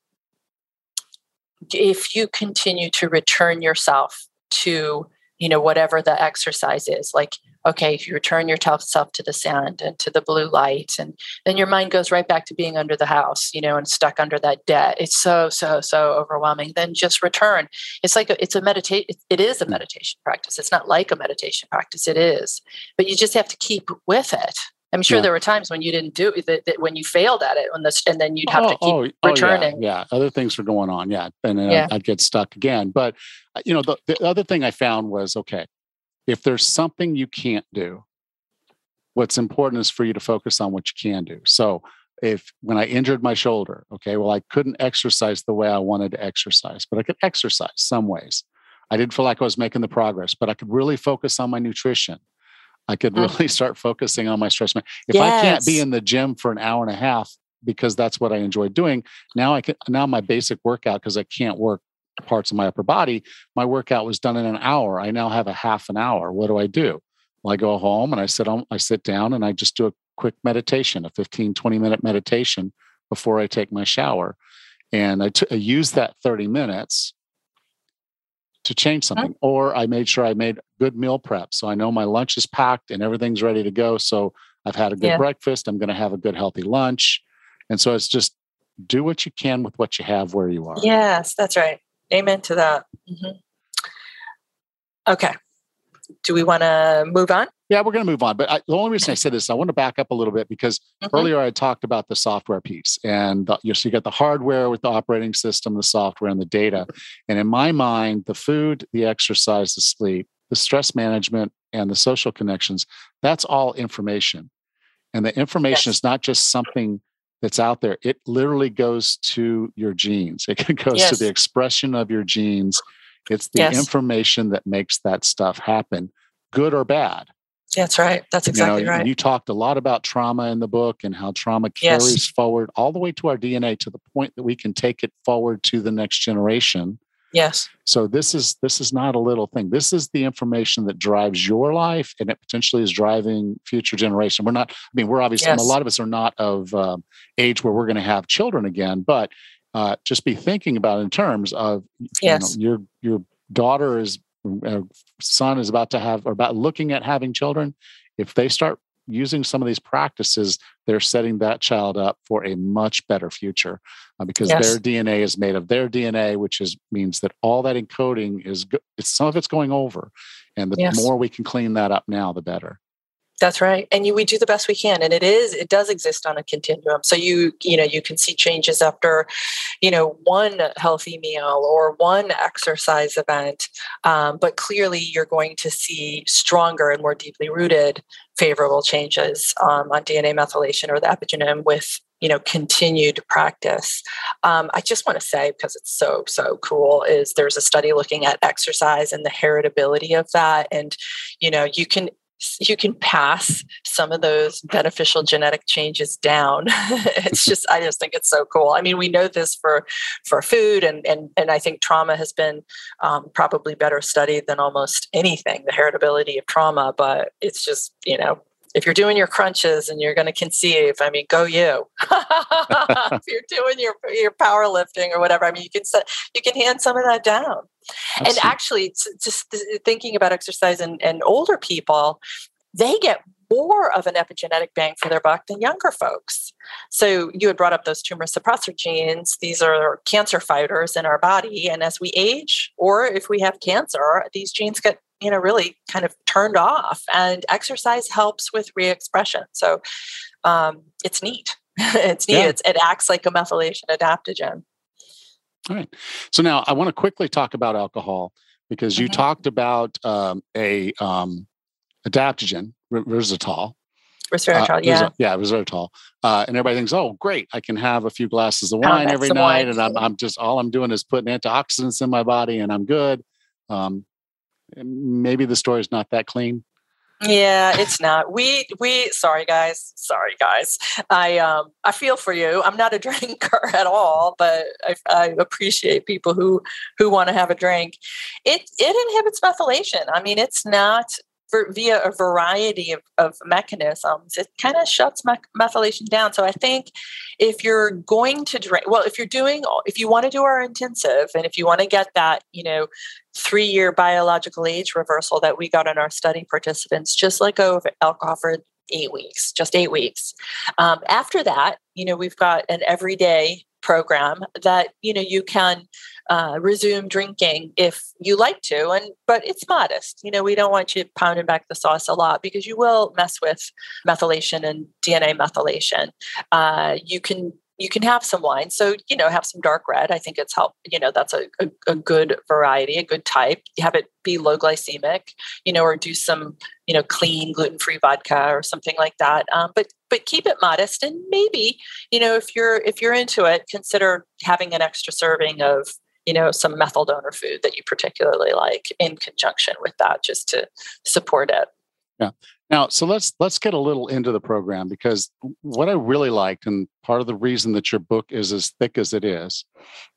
Speaker 3: if you continue to return yourself to you know whatever the exercise is like okay, if you return yourself to the sand and to the blue light, and then your mind goes right back to being under the house, you know, and stuck under that debt. It's so, so, so overwhelming. Then just return. It's like a, it's a meditate. It is a mm. meditation practice. It's not like a meditation practice. It is, but you just have to keep with it. I'm sure yeah. there were times when you didn't do it, that, that when you failed at it, when this, and then you'd have oh, to keep oh, returning.
Speaker 1: Oh, yeah. yeah. other things were going on. Yeah, and then yeah. I'd, I'd, get stuck again. But uh, you know, the, the other thing I found was okay if there's something you can't do, what's important is for you to focus on what you can do. So if when I injured my shoulder, okay, well, I couldn't exercise the way I wanted to exercise, but I could exercise some ways. I didn't feel like I was making the progress, but I could really focus on my nutrition. I could mm. really start focusing on my stress. If yes. I can't be in the gym for an hour and a half because that's what I enjoy doing, now I can now my basic workout because I can't work parts of my upper body, my workout was done in an hour. I now have a half an hour. What do I do? Well, I go home and I sit on, I sit down and I just do a quick meditation, a 15, 20 minute meditation before I take my shower. And I, t- I use that 30 minutes to change something. Or I made sure I made good meal prep. So I know my lunch is packed and everything's ready to go. So I've had a good yeah. breakfast. I'm going to have a good, healthy lunch. And so it's just do what you can with what you have where you are.
Speaker 3: Yes, that's right. Amen to that. Mm-hmm. Okay. Do we want to move on?
Speaker 1: Yeah, we're going to move on. But I, the only reason I said this, I want to back up a little bit because mm-hmm. earlier I talked about the software piece, and the, you, so you got the hardware with the operating system, the software, and the data. And in my mind, the food, the exercise, the sleep, the stress management, and the social connections—that's all information. And the information yes. is not just something that's out there, it literally goes to your genes. It goes yes. to the expression of your genes. It's the yes. information that makes that stuff happen, good or bad.
Speaker 3: That's right. That's exactly
Speaker 1: you
Speaker 3: know, right.
Speaker 1: You talked a lot about trauma in the book and how trauma carries yes. forward all the way to our DNA to the point that we can take it forward to the next generation
Speaker 3: Yes.
Speaker 1: So this is this is not a little thing. This is the information that drives your life, and it potentially is driving future generation. We're not. I mean, we're obviously yes. a lot of us are not of um, age where we're going to have children again, but uh, just be thinking about in terms of yes. you know, your your daughter is uh, son is about to have or about looking at having children. If they start using some of these practices, they're setting that child up for a much better future uh, because yes. their DNA is made of their DNA, which is means that all that encoding is it's, some of it's going over, and the yes. more we can clean that up now, the better.
Speaker 3: That's right. And you, we do the best we can. And it is, it does exist on a continuum. So you, you know, you can see changes after, you know, one healthy meal or one exercise event. Um, but clearly you're going to see stronger and more deeply rooted favorable changes um, on DNA methylation or the epigenome with you know continued practice um, i just want to say because it's so so cool is there's a study looking at exercise and the heritability of that and you know you can you can pass some of those beneficial genetic changes down it's just i just think it's so cool i mean we know this for for food and and and i think trauma has been um, probably better studied than almost anything the heritability of trauma but it's just you know if you're doing your crunches and you're going to conceive, I mean, go you. if you're doing your your powerlifting or whatever, I mean, you can set, you can hand some of that down. Absolutely. And actually, just thinking about exercise and, and older people, they get more of an epigenetic bang for their buck than younger folks. So you had brought up those tumor suppressor genes. These are cancer fighters in our body. And as we age, or if we have cancer, these genes get you know really kind of turned off and exercise helps with re-expression so um, it's neat it's neat yeah. it's, it acts like a methylation adaptogen
Speaker 1: all right so now i want to quickly talk about alcohol because you mm-hmm. talked about um, a um, adaptogen resveratrol
Speaker 3: resveratrol, uh, yeah,
Speaker 1: yeah, resveratrol, uh, and everybody thinks, "Oh, great! I can have a few glasses of wine every night, wine. and I'm, I'm, just all I'm doing is putting antioxidants in my body, and I'm good." Um, maybe the story is not that clean
Speaker 3: yeah it's not. We we sorry guys. Sorry guys. I um i feel for you. I'm not a drinker at all but i, I appreciate people who who want to have a drink. It it inhibits methylation. I mean it's not via a variety of, of mechanisms, it kind of shuts me- methylation down. So I think if you're going to drink, well, if you're doing, if you want to do our intensive and if you want to get that, you know, three year biological age reversal that we got in our study participants, just let go of alcohol for eight weeks, just eight weeks. Um, after that, you know, we've got an everyday program that you know you can uh, resume drinking if you like to and but it's modest you know we don't want you pounding back the sauce a lot because you will mess with methylation and dna methylation uh, you can you can have some wine. So, you know, have some dark red. I think it's help, you know, that's a, a, a, good variety, a good type. You have it be low glycemic, you know, or do some, you know, clean gluten-free vodka or something like that. Um, but but keep it modest and maybe, you know, if you're if you're into it, consider having an extra serving of you know some methyl donor food that you particularly like in conjunction with that just to support it
Speaker 1: yeah now, so let's let's get a little into the program because what I really liked, and part of the reason that your book is as thick as it is,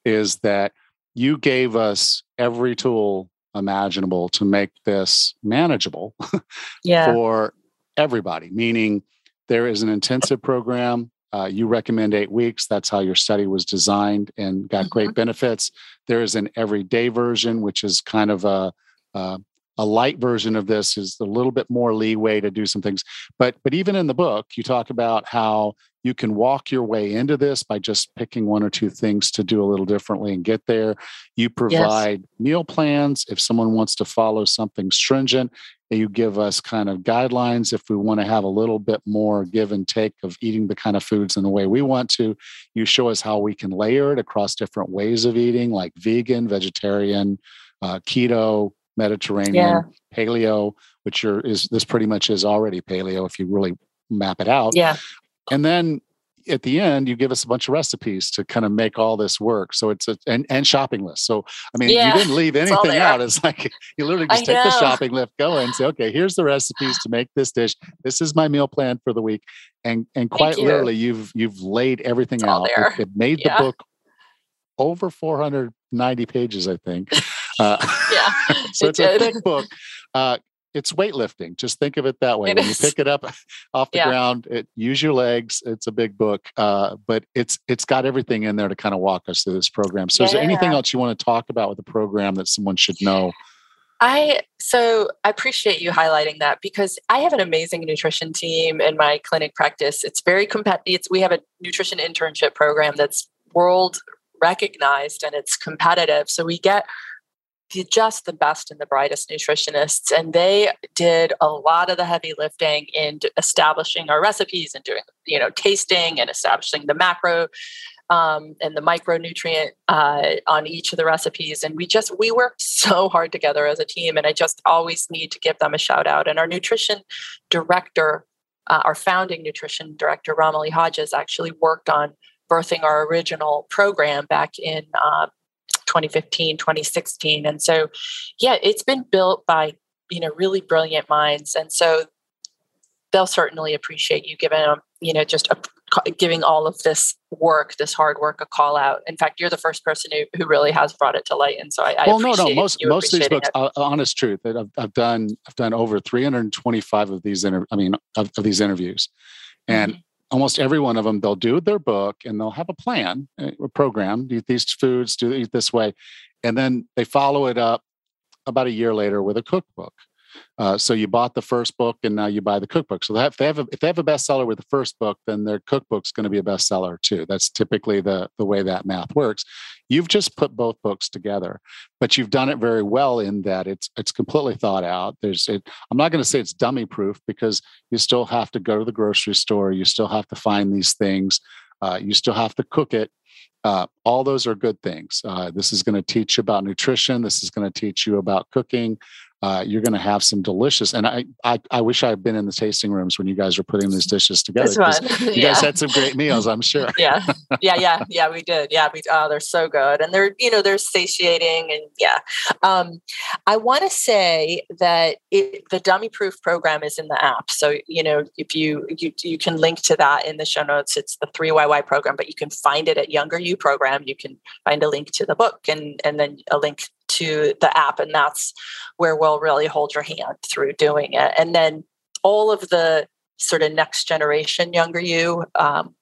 Speaker 1: is that you gave us every tool imaginable to make this manageable
Speaker 3: yeah.
Speaker 1: for everybody. Meaning, there is an intensive program. Uh, you recommend eight weeks. That's how your study was designed and got mm-hmm. great benefits. There is an everyday version, which is kind of a, a a light version of this is a little bit more leeway to do some things. But but even in the book you talk about how you can walk your way into this by just picking one or two things to do a little differently and get there. You provide yes. meal plans if someone wants to follow something stringent you give us kind of guidelines if we want to have a little bit more give and take of eating the kind of foods in the way we want to. You show us how we can layer it across different ways of eating like vegan vegetarian uh, keto Mediterranean, yeah. paleo, which are, is this pretty much is already paleo if you really map it out.
Speaker 3: Yeah.
Speaker 1: And then at the end, you give us a bunch of recipes to kind of make all this work. So it's a and, and shopping list. So I mean, yeah, you didn't leave anything out. It's like you literally just I take know. the shopping list, go and say, okay, here's the recipes to make this dish. This is my meal plan for the week. And and quite literally, you've you've laid everything it's out. It, it, made yeah. the book over 490 pages, I think. Uh,
Speaker 3: yeah.
Speaker 1: so it it's did. a thick book. Uh, it's weightlifting. Just think of it that way. It when is. you pick it up off the yeah. ground, it, use your legs. It's a big book, uh, but it's it's got everything in there to kind of walk us through this program. So, yeah. is there anything else you want to talk about with the program that someone should know?
Speaker 3: I so I appreciate you highlighting that because I have an amazing nutrition team in my clinic practice. It's very competitive. We have a nutrition internship program that's world recognized and it's competitive. So we get just the best and the brightest nutritionists and they did a lot of the heavy lifting in establishing our recipes and doing you know tasting and establishing the macro um, and the micronutrient uh, on each of the recipes and we just we worked so hard together as a team and i just always need to give them a shout out and our nutrition director uh, our founding nutrition director, Romilly Hodges, actually worked on birthing our original program back in uh, 2015, 2016. And so, yeah, it's been built by, you know, really brilliant minds. And so they'll certainly appreciate you giving them, you know, just a, giving all of this work, this hard work, a call out. In fact, you're the first person who, who really has brought it to light, and so I,
Speaker 1: well, no, no, most most of these books, uh, honest truth, that I've, I've done, I've done over 325 of these, inter- I mean, of, of these interviews, and mm-hmm. Almost every one of them, they'll do their book and they'll have a plan, eh, a program, eat these foods, do eat this way, and then they follow it up about a year later with a cookbook. Uh, so you bought the first book and now you buy the cookbook. So if they have a, if they have a bestseller with the first book, then their cookbook's going to be a bestseller too. That's typically the the way that math works. You've just put both books together, but you've done it very well in that it's it's completely thought out. There's it, I'm not going to say it's dummy proof because you still have to go to the grocery store. You still have to find these things. Uh, you still have to cook it. Uh, all those are good things. Uh, this is going to teach you about nutrition. This is going to teach you about cooking uh, you're going to have some delicious. And I, I, I wish I had been in the tasting rooms when you guys were putting these dishes together. You guys had some great meals, I'm sure.
Speaker 3: yeah, yeah, yeah, yeah. We did. Yeah, we. Oh, they're so good, and they're you know they're satiating, and yeah. Um, I want to say that it, the dummy proof program is in the app, so you know if you you you can link to that in the show notes. It's the three YY program, but you can find it at Younger You program. You can find a link to the book and and then a link to the app and that's where we'll really hold your hand through doing it. And then all of the sort of next generation younger you um,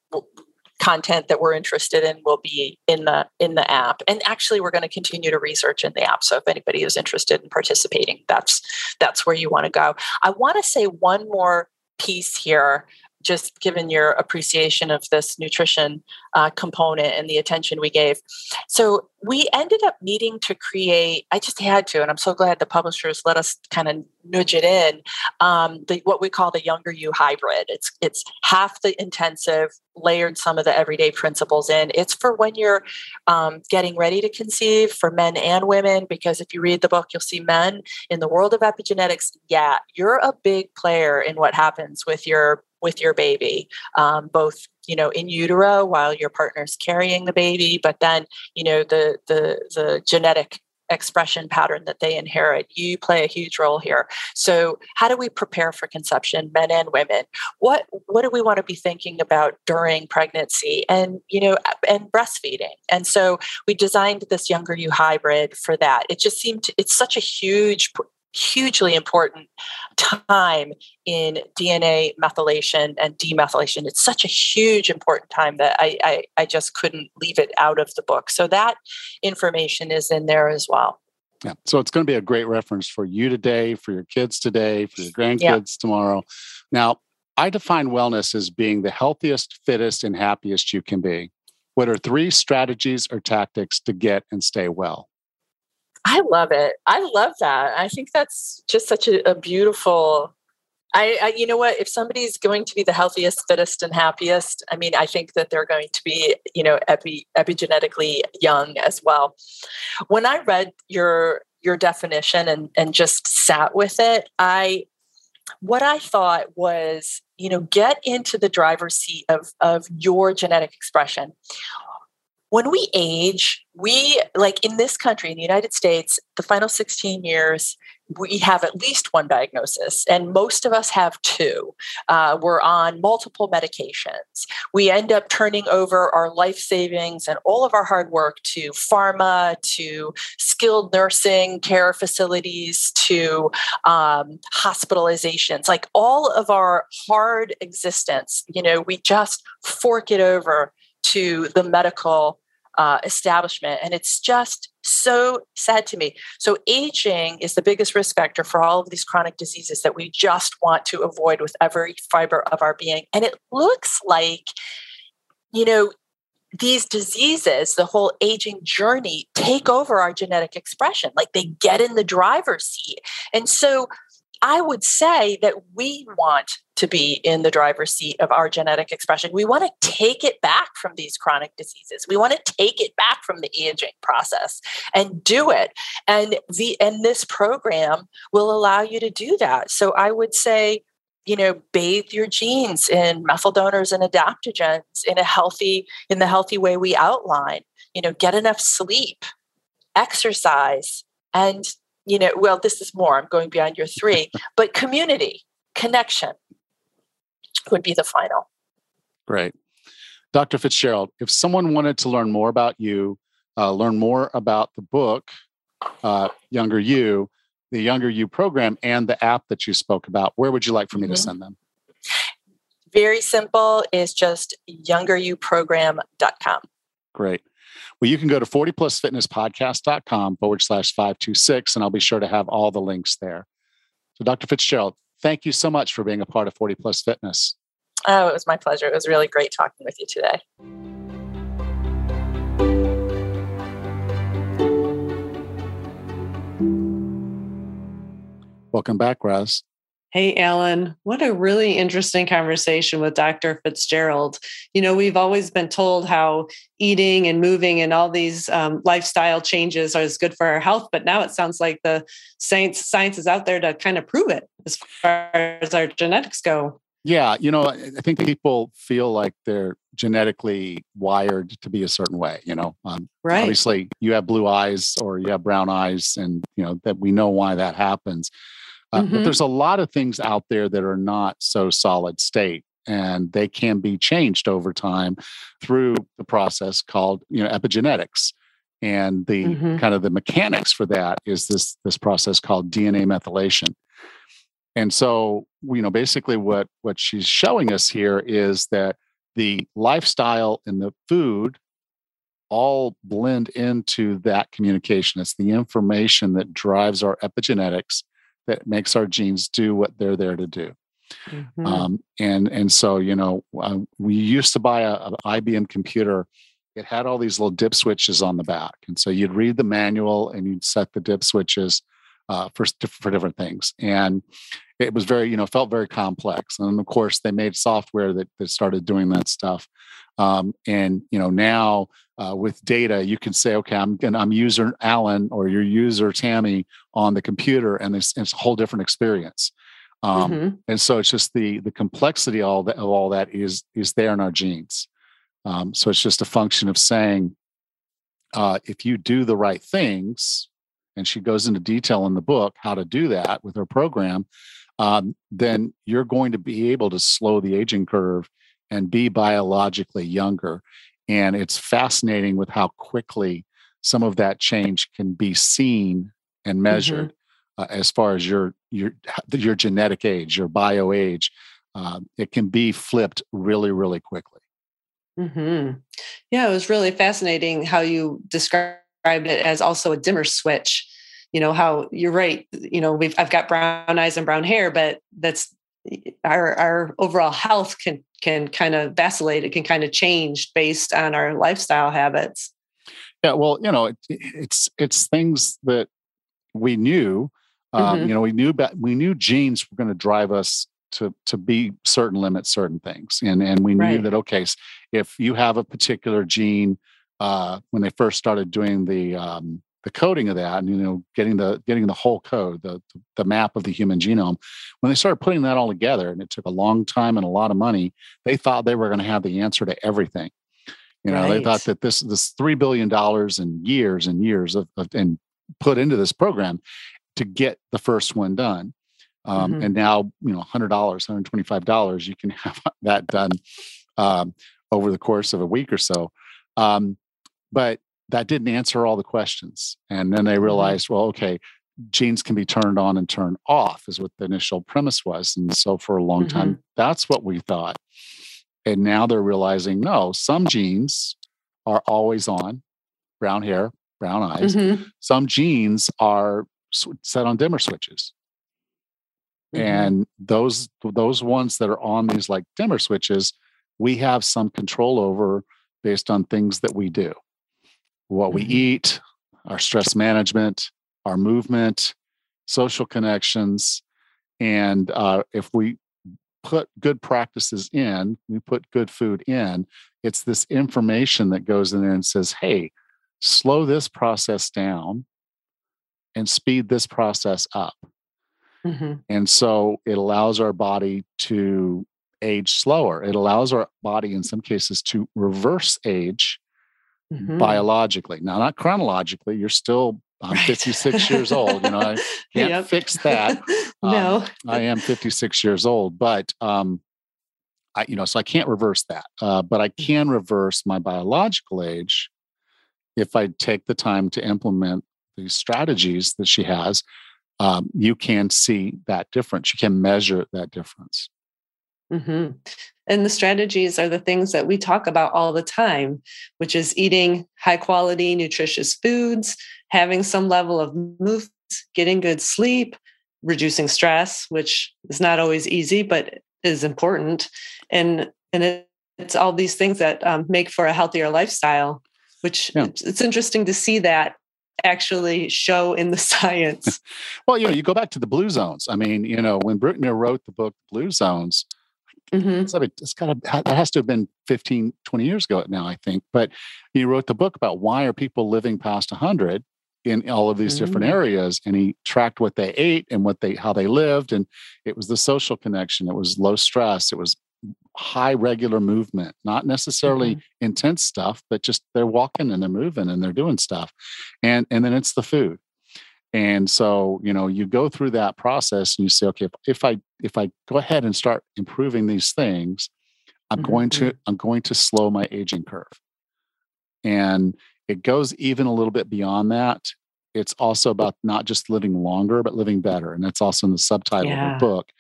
Speaker 3: content that we're interested in will be in the in the app. And actually we're going to continue to research in the app. So if anybody is interested in participating that's that's where you want to go. I want to say one more piece here just given your appreciation of this nutrition uh, component and the attention we gave. So we ended up needing to create, I just had to, and I'm so glad the publishers let us kind of nudge it in, um, the, what we call the younger you hybrid. It's, it's half the intensive, layered some of the everyday principles in. It's for when you're um, getting ready to conceive for men and women, because if you read the book, you'll see men in the world of epigenetics. Yeah, you're a big player in what happens with your with your baby, um, both you know in utero while your partner's carrying the baby, but then you know the the the genetic expression pattern that they inherit you play a huge role here. So how do we prepare for conception men and women? What what do we want to be thinking about during pregnancy and you know and breastfeeding? And so we designed this younger you hybrid for that. It just seemed to, it's such a huge hugely important time in DNA methylation and demethylation. It's such a huge important time that I, I, I just couldn't leave it out of the book. So that information is in there as well.
Speaker 1: Yeah. So it's going to be a great reference for you today, for your kids today, for your grandkids yeah. tomorrow. Now, I define wellness as being the healthiest, fittest, and happiest you can be. What are three strategies or tactics to get and stay well?
Speaker 3: I love it. I love that. I think that's just such a, a beautiful. I, I, you know what? If somebody's going to be the healthiest, fittest, and happiest, I mean, I think that they're going to be, you know, epi, epigenetically young as well. When I read your your definition and and just sat with it, I what I thought was, you know, get into the driver's seat of of your genetic expression when we age, we like in this country, in the United States, the final 16 years, we have at least one diagnosis, and most of us have two. Uh, we're on multiple medications. We end up turning over our life savings and all of our hard work to pharma, to skilled nursing care facilities, to um, hospitalizations. Like all of our hard existence, you know, we just fork it over to the medical uh, establishment. And it's just so sad to me. So, aging is the biggest risk factor for all of these chronic diseases that we just want to avoid with every fiber of our being. And it looks like, you know, these diseases, the whole aging journey, take over our genetic expression. Like they get in the driver's seat. And so, I would say that we want to be in the driver's seat of our genetic expression. We want to take it back from these chronic diseases. We want to take it back from the aging process and do it. And the and this program will allow you to do that. So I would say you know bathe your genes in methyl donors and adaptogens in a healthy in the healthy way we outline you know get enough sleep exercise and you know well this is more i'm going beyond your three but community connection would be the final
Speaker 1: great dr fitzgerald if someone wanted to learn more about you uh, learn more about the book uh, younger you the Younger You program and the app that you spoke about, where would you like for me mm-hmm. to send them?
Speaker 3: Very simple is just youngeryouprogram.com.
Speaker 1: Great. Well, you can go to 40plusfitnesspodcast.com forward slash 526, and I'll be sure to have all the links there. So, Dr. Fitzgerald, thank you so much for being a part of 40 Plus Fitness.
Speaker 3: Oh, it was my pleasure. It was really great talking with you today.
Speaker 1: Welcome back, Raz.
Speaker 2: Hey, Allan, what a really interesting conversation with Dr. Fitzgerald. You know, we've always been told how eating and moving and all these um, lifestyle changes are good for our health, but now it sounds like the science, science is out there to kind of prove it as far as our genetics go.
Speaker 1: Yeah, you know, I think people feel like they're genetically wired to be a certain way. You know, um, right? Obviously, you have blue eyes or you have brown eyes, and you know that we know why that happens. Uh, mm-hmm. But there's a lot of things out there that are not so solid state and they can be changed over time through the process called you know epigenetics and the mm-hmm. kind of the mechanics for that is this this process called dna methylation and so you know basically what what she's showing us here is that the lifestyle and the food all blend into that communication it's the information that drives our epigenetics that makes our genes do what they're there to do. Mm-hmm. Um, and and so you know uh, we used to buy a, a, IBM computer. It had all these little dip switches on the back, and so you'd read the manual and you'd set the dip switches uh, for for different things. And it was very you know felt very complex. And of course they made software that that started doing that stuff. Um, and you know now uh, with data, you can say, okay, I'm I'm user Allan or your user Tammy on the computer, and it's, it's a whole different experience. Um, mm-hmm. And so it's just the the complexity all that, of all that is is there in our genes. Um, so it's just a function of saying, uh, if you do the right things, and she goes into detail in the book how to do that with her program, um, then you're going to be able to slow the aging curve and be biologically younger and it's fascinating with how quickly some of that change can be seen and mm-hmm. measured mm-hmm. uh, as far as your your your genetic age, your bio age. Uh, it can be flipped really, really quickly.
Speaker 2: Mm-hmm. Yeah, it was really fascinating how you described it as also a dimmer switch. You know how you're right. You know we've I've got brown eyes and brown hair, but that's our our overall health can can kind of vacillate it can kind of change based on our lifestyle habits
Speaker 1: yeah well you know it, it's it's things that we knew um, mm-hmm. you know we knew about we knew genes were going to drive us to to be certain limits certain things and and we knew right. that okay if you have a particular gene uh, when they first started doing the um, the coding of that and you know getting the getting the whole code the the map of the human genome when they started putting that all together and it took a long time and a lot of money they thought they were going to have the answer to everything you know right. they thought that this this 3 billion dollars in years and years of, of, and put into this program to get the first one done um, mm-hmm. and now you know $100 $125 you can have that done um, over the course of a week or so um, but that didn't answer all the questions. And then they mm-hmm. realized, well, okay, genes can be turned on and turned off, is what the initial premise was. And so for a long mm-hmm. time, that's what we thought. And now they're realizing no, some genes are always on, brown hair, brown eyes. Mm-hmm. Some genes are set on dimmer switches. Mm-hmm. And those those ones that are on these like dimmer switches, we have some control over based on things that we do what we mm-hmm. eat, our stress management, our movement, social connections. And uh, if we put good practices in, we put good food in, it's this information that goes in there and says, hey, slow this process down and speed this process up. Mm-hmm. And so it allows our body to age slower. It allows our body, in some cases, to reverse age mm-hmm. biologically. Now, not chronologically, you're still I'm right. 56 years old. You know, I can't yep. fix that.
Speaker 2: Um, no,
Speaker 1: I am 56 years old, but um, I, you know, so I can't reverse that. Uh, but I mm. can reverse my biological age if I take the time to implement these strategies that she has. Um, you can see that difference. You can measure that difference.
Speaker 2: Mm-hmm. And the strategies are the things that we talk about all the time, which is eating high quality, nutritious foods, having some level of movement, getting good sleep, reducing stress, which is not always easy, but is important. And, and it, it's all these things that um, make for a healthier lifestyle, which yeah. it's, it's interesting to see that actually show in the science.
Speaker 1: well, you know, you go back to the blue zones. I mean, you know, when Buettner wrote the book Blue Zones, Mm-hmm. It's, it's got to, that has to have been 15, 20 years ago now, I think. But he wrote the book about why are people living past 100 in all of these mm-hmm. different areas and he tracked what they ate and what they how they lived and it was the social connection it was low stress it was high regular movement not necessarily mm-hmm. intense stuff but just they're walking and they're moving and they're doing stuff and and then it's the food and so, you know, you go through that process and you say, okay, if, if I if I go ahead and start improving these things, I'm mm-hmm. going to mm-hmm. I'm going to slow my aging curve. And it goes even a little bit beyond that. It's also about not just living longer, but living better. And that's also in the subtitle yeah. of the book.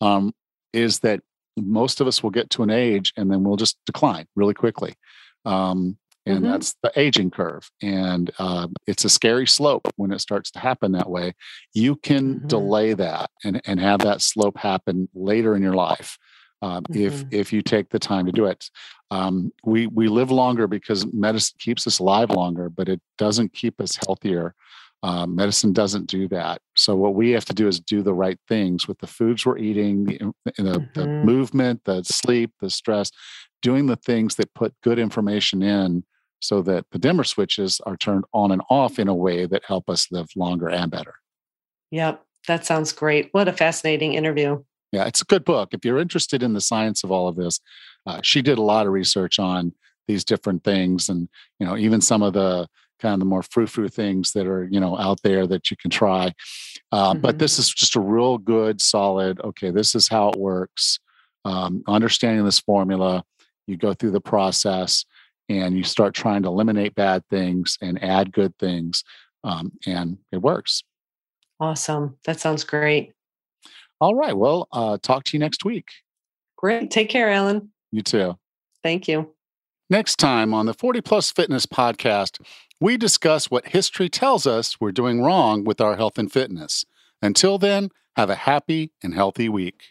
Speaker 1: Um, is that most of us will get to an age and then we'll just decline really quickly. Um, and mm-hmm. that's the aging curve and uh, it's a scary slope when it starts to happen that way you can mm-hmm. delay that and, and have that slope happen later in your life um, mm-hmm. if if you take the time to do it um, we we live longer because medicine keeps us alive longer but it doesn't keep us healthier um, medicine doesn't do that so what we have to do is do the right things with the foods we're eating the, the, the mm-hmm. movement the sleep the stress doing the things that put good information in so that the dimmer switches are turned on and off in a way that help us live longer and better.
Speaker 2: Yep, that sounds great. What a fascinating interview.
Speaker 1: Yeah, it's a good book. If you're interested in the science of all of this, uh, she did a lot of research on these different things and, you know, even some of the kind of the more frou-frou things that are, you know, out there that you can try. Uh, mm-hmm. But this is just a real good, solid, okay, this is how it works. Um, understanding this formula, you go through the process and you start trying to eliminate bad things and add good things um, and it works.
Speaker 2: Awesome. That sounds great.
Speaker 1: All right well uh, talk to you next week.
Speaker 2: Great. Take care Allan.
Speaker 1: You too.
Speaker 2: Thank you.
Speaker 1: Next time on the 40 plus fitness podcast we discuss what history tells us we're doing wrong with our health and fitness. Until then have a happy and healthy week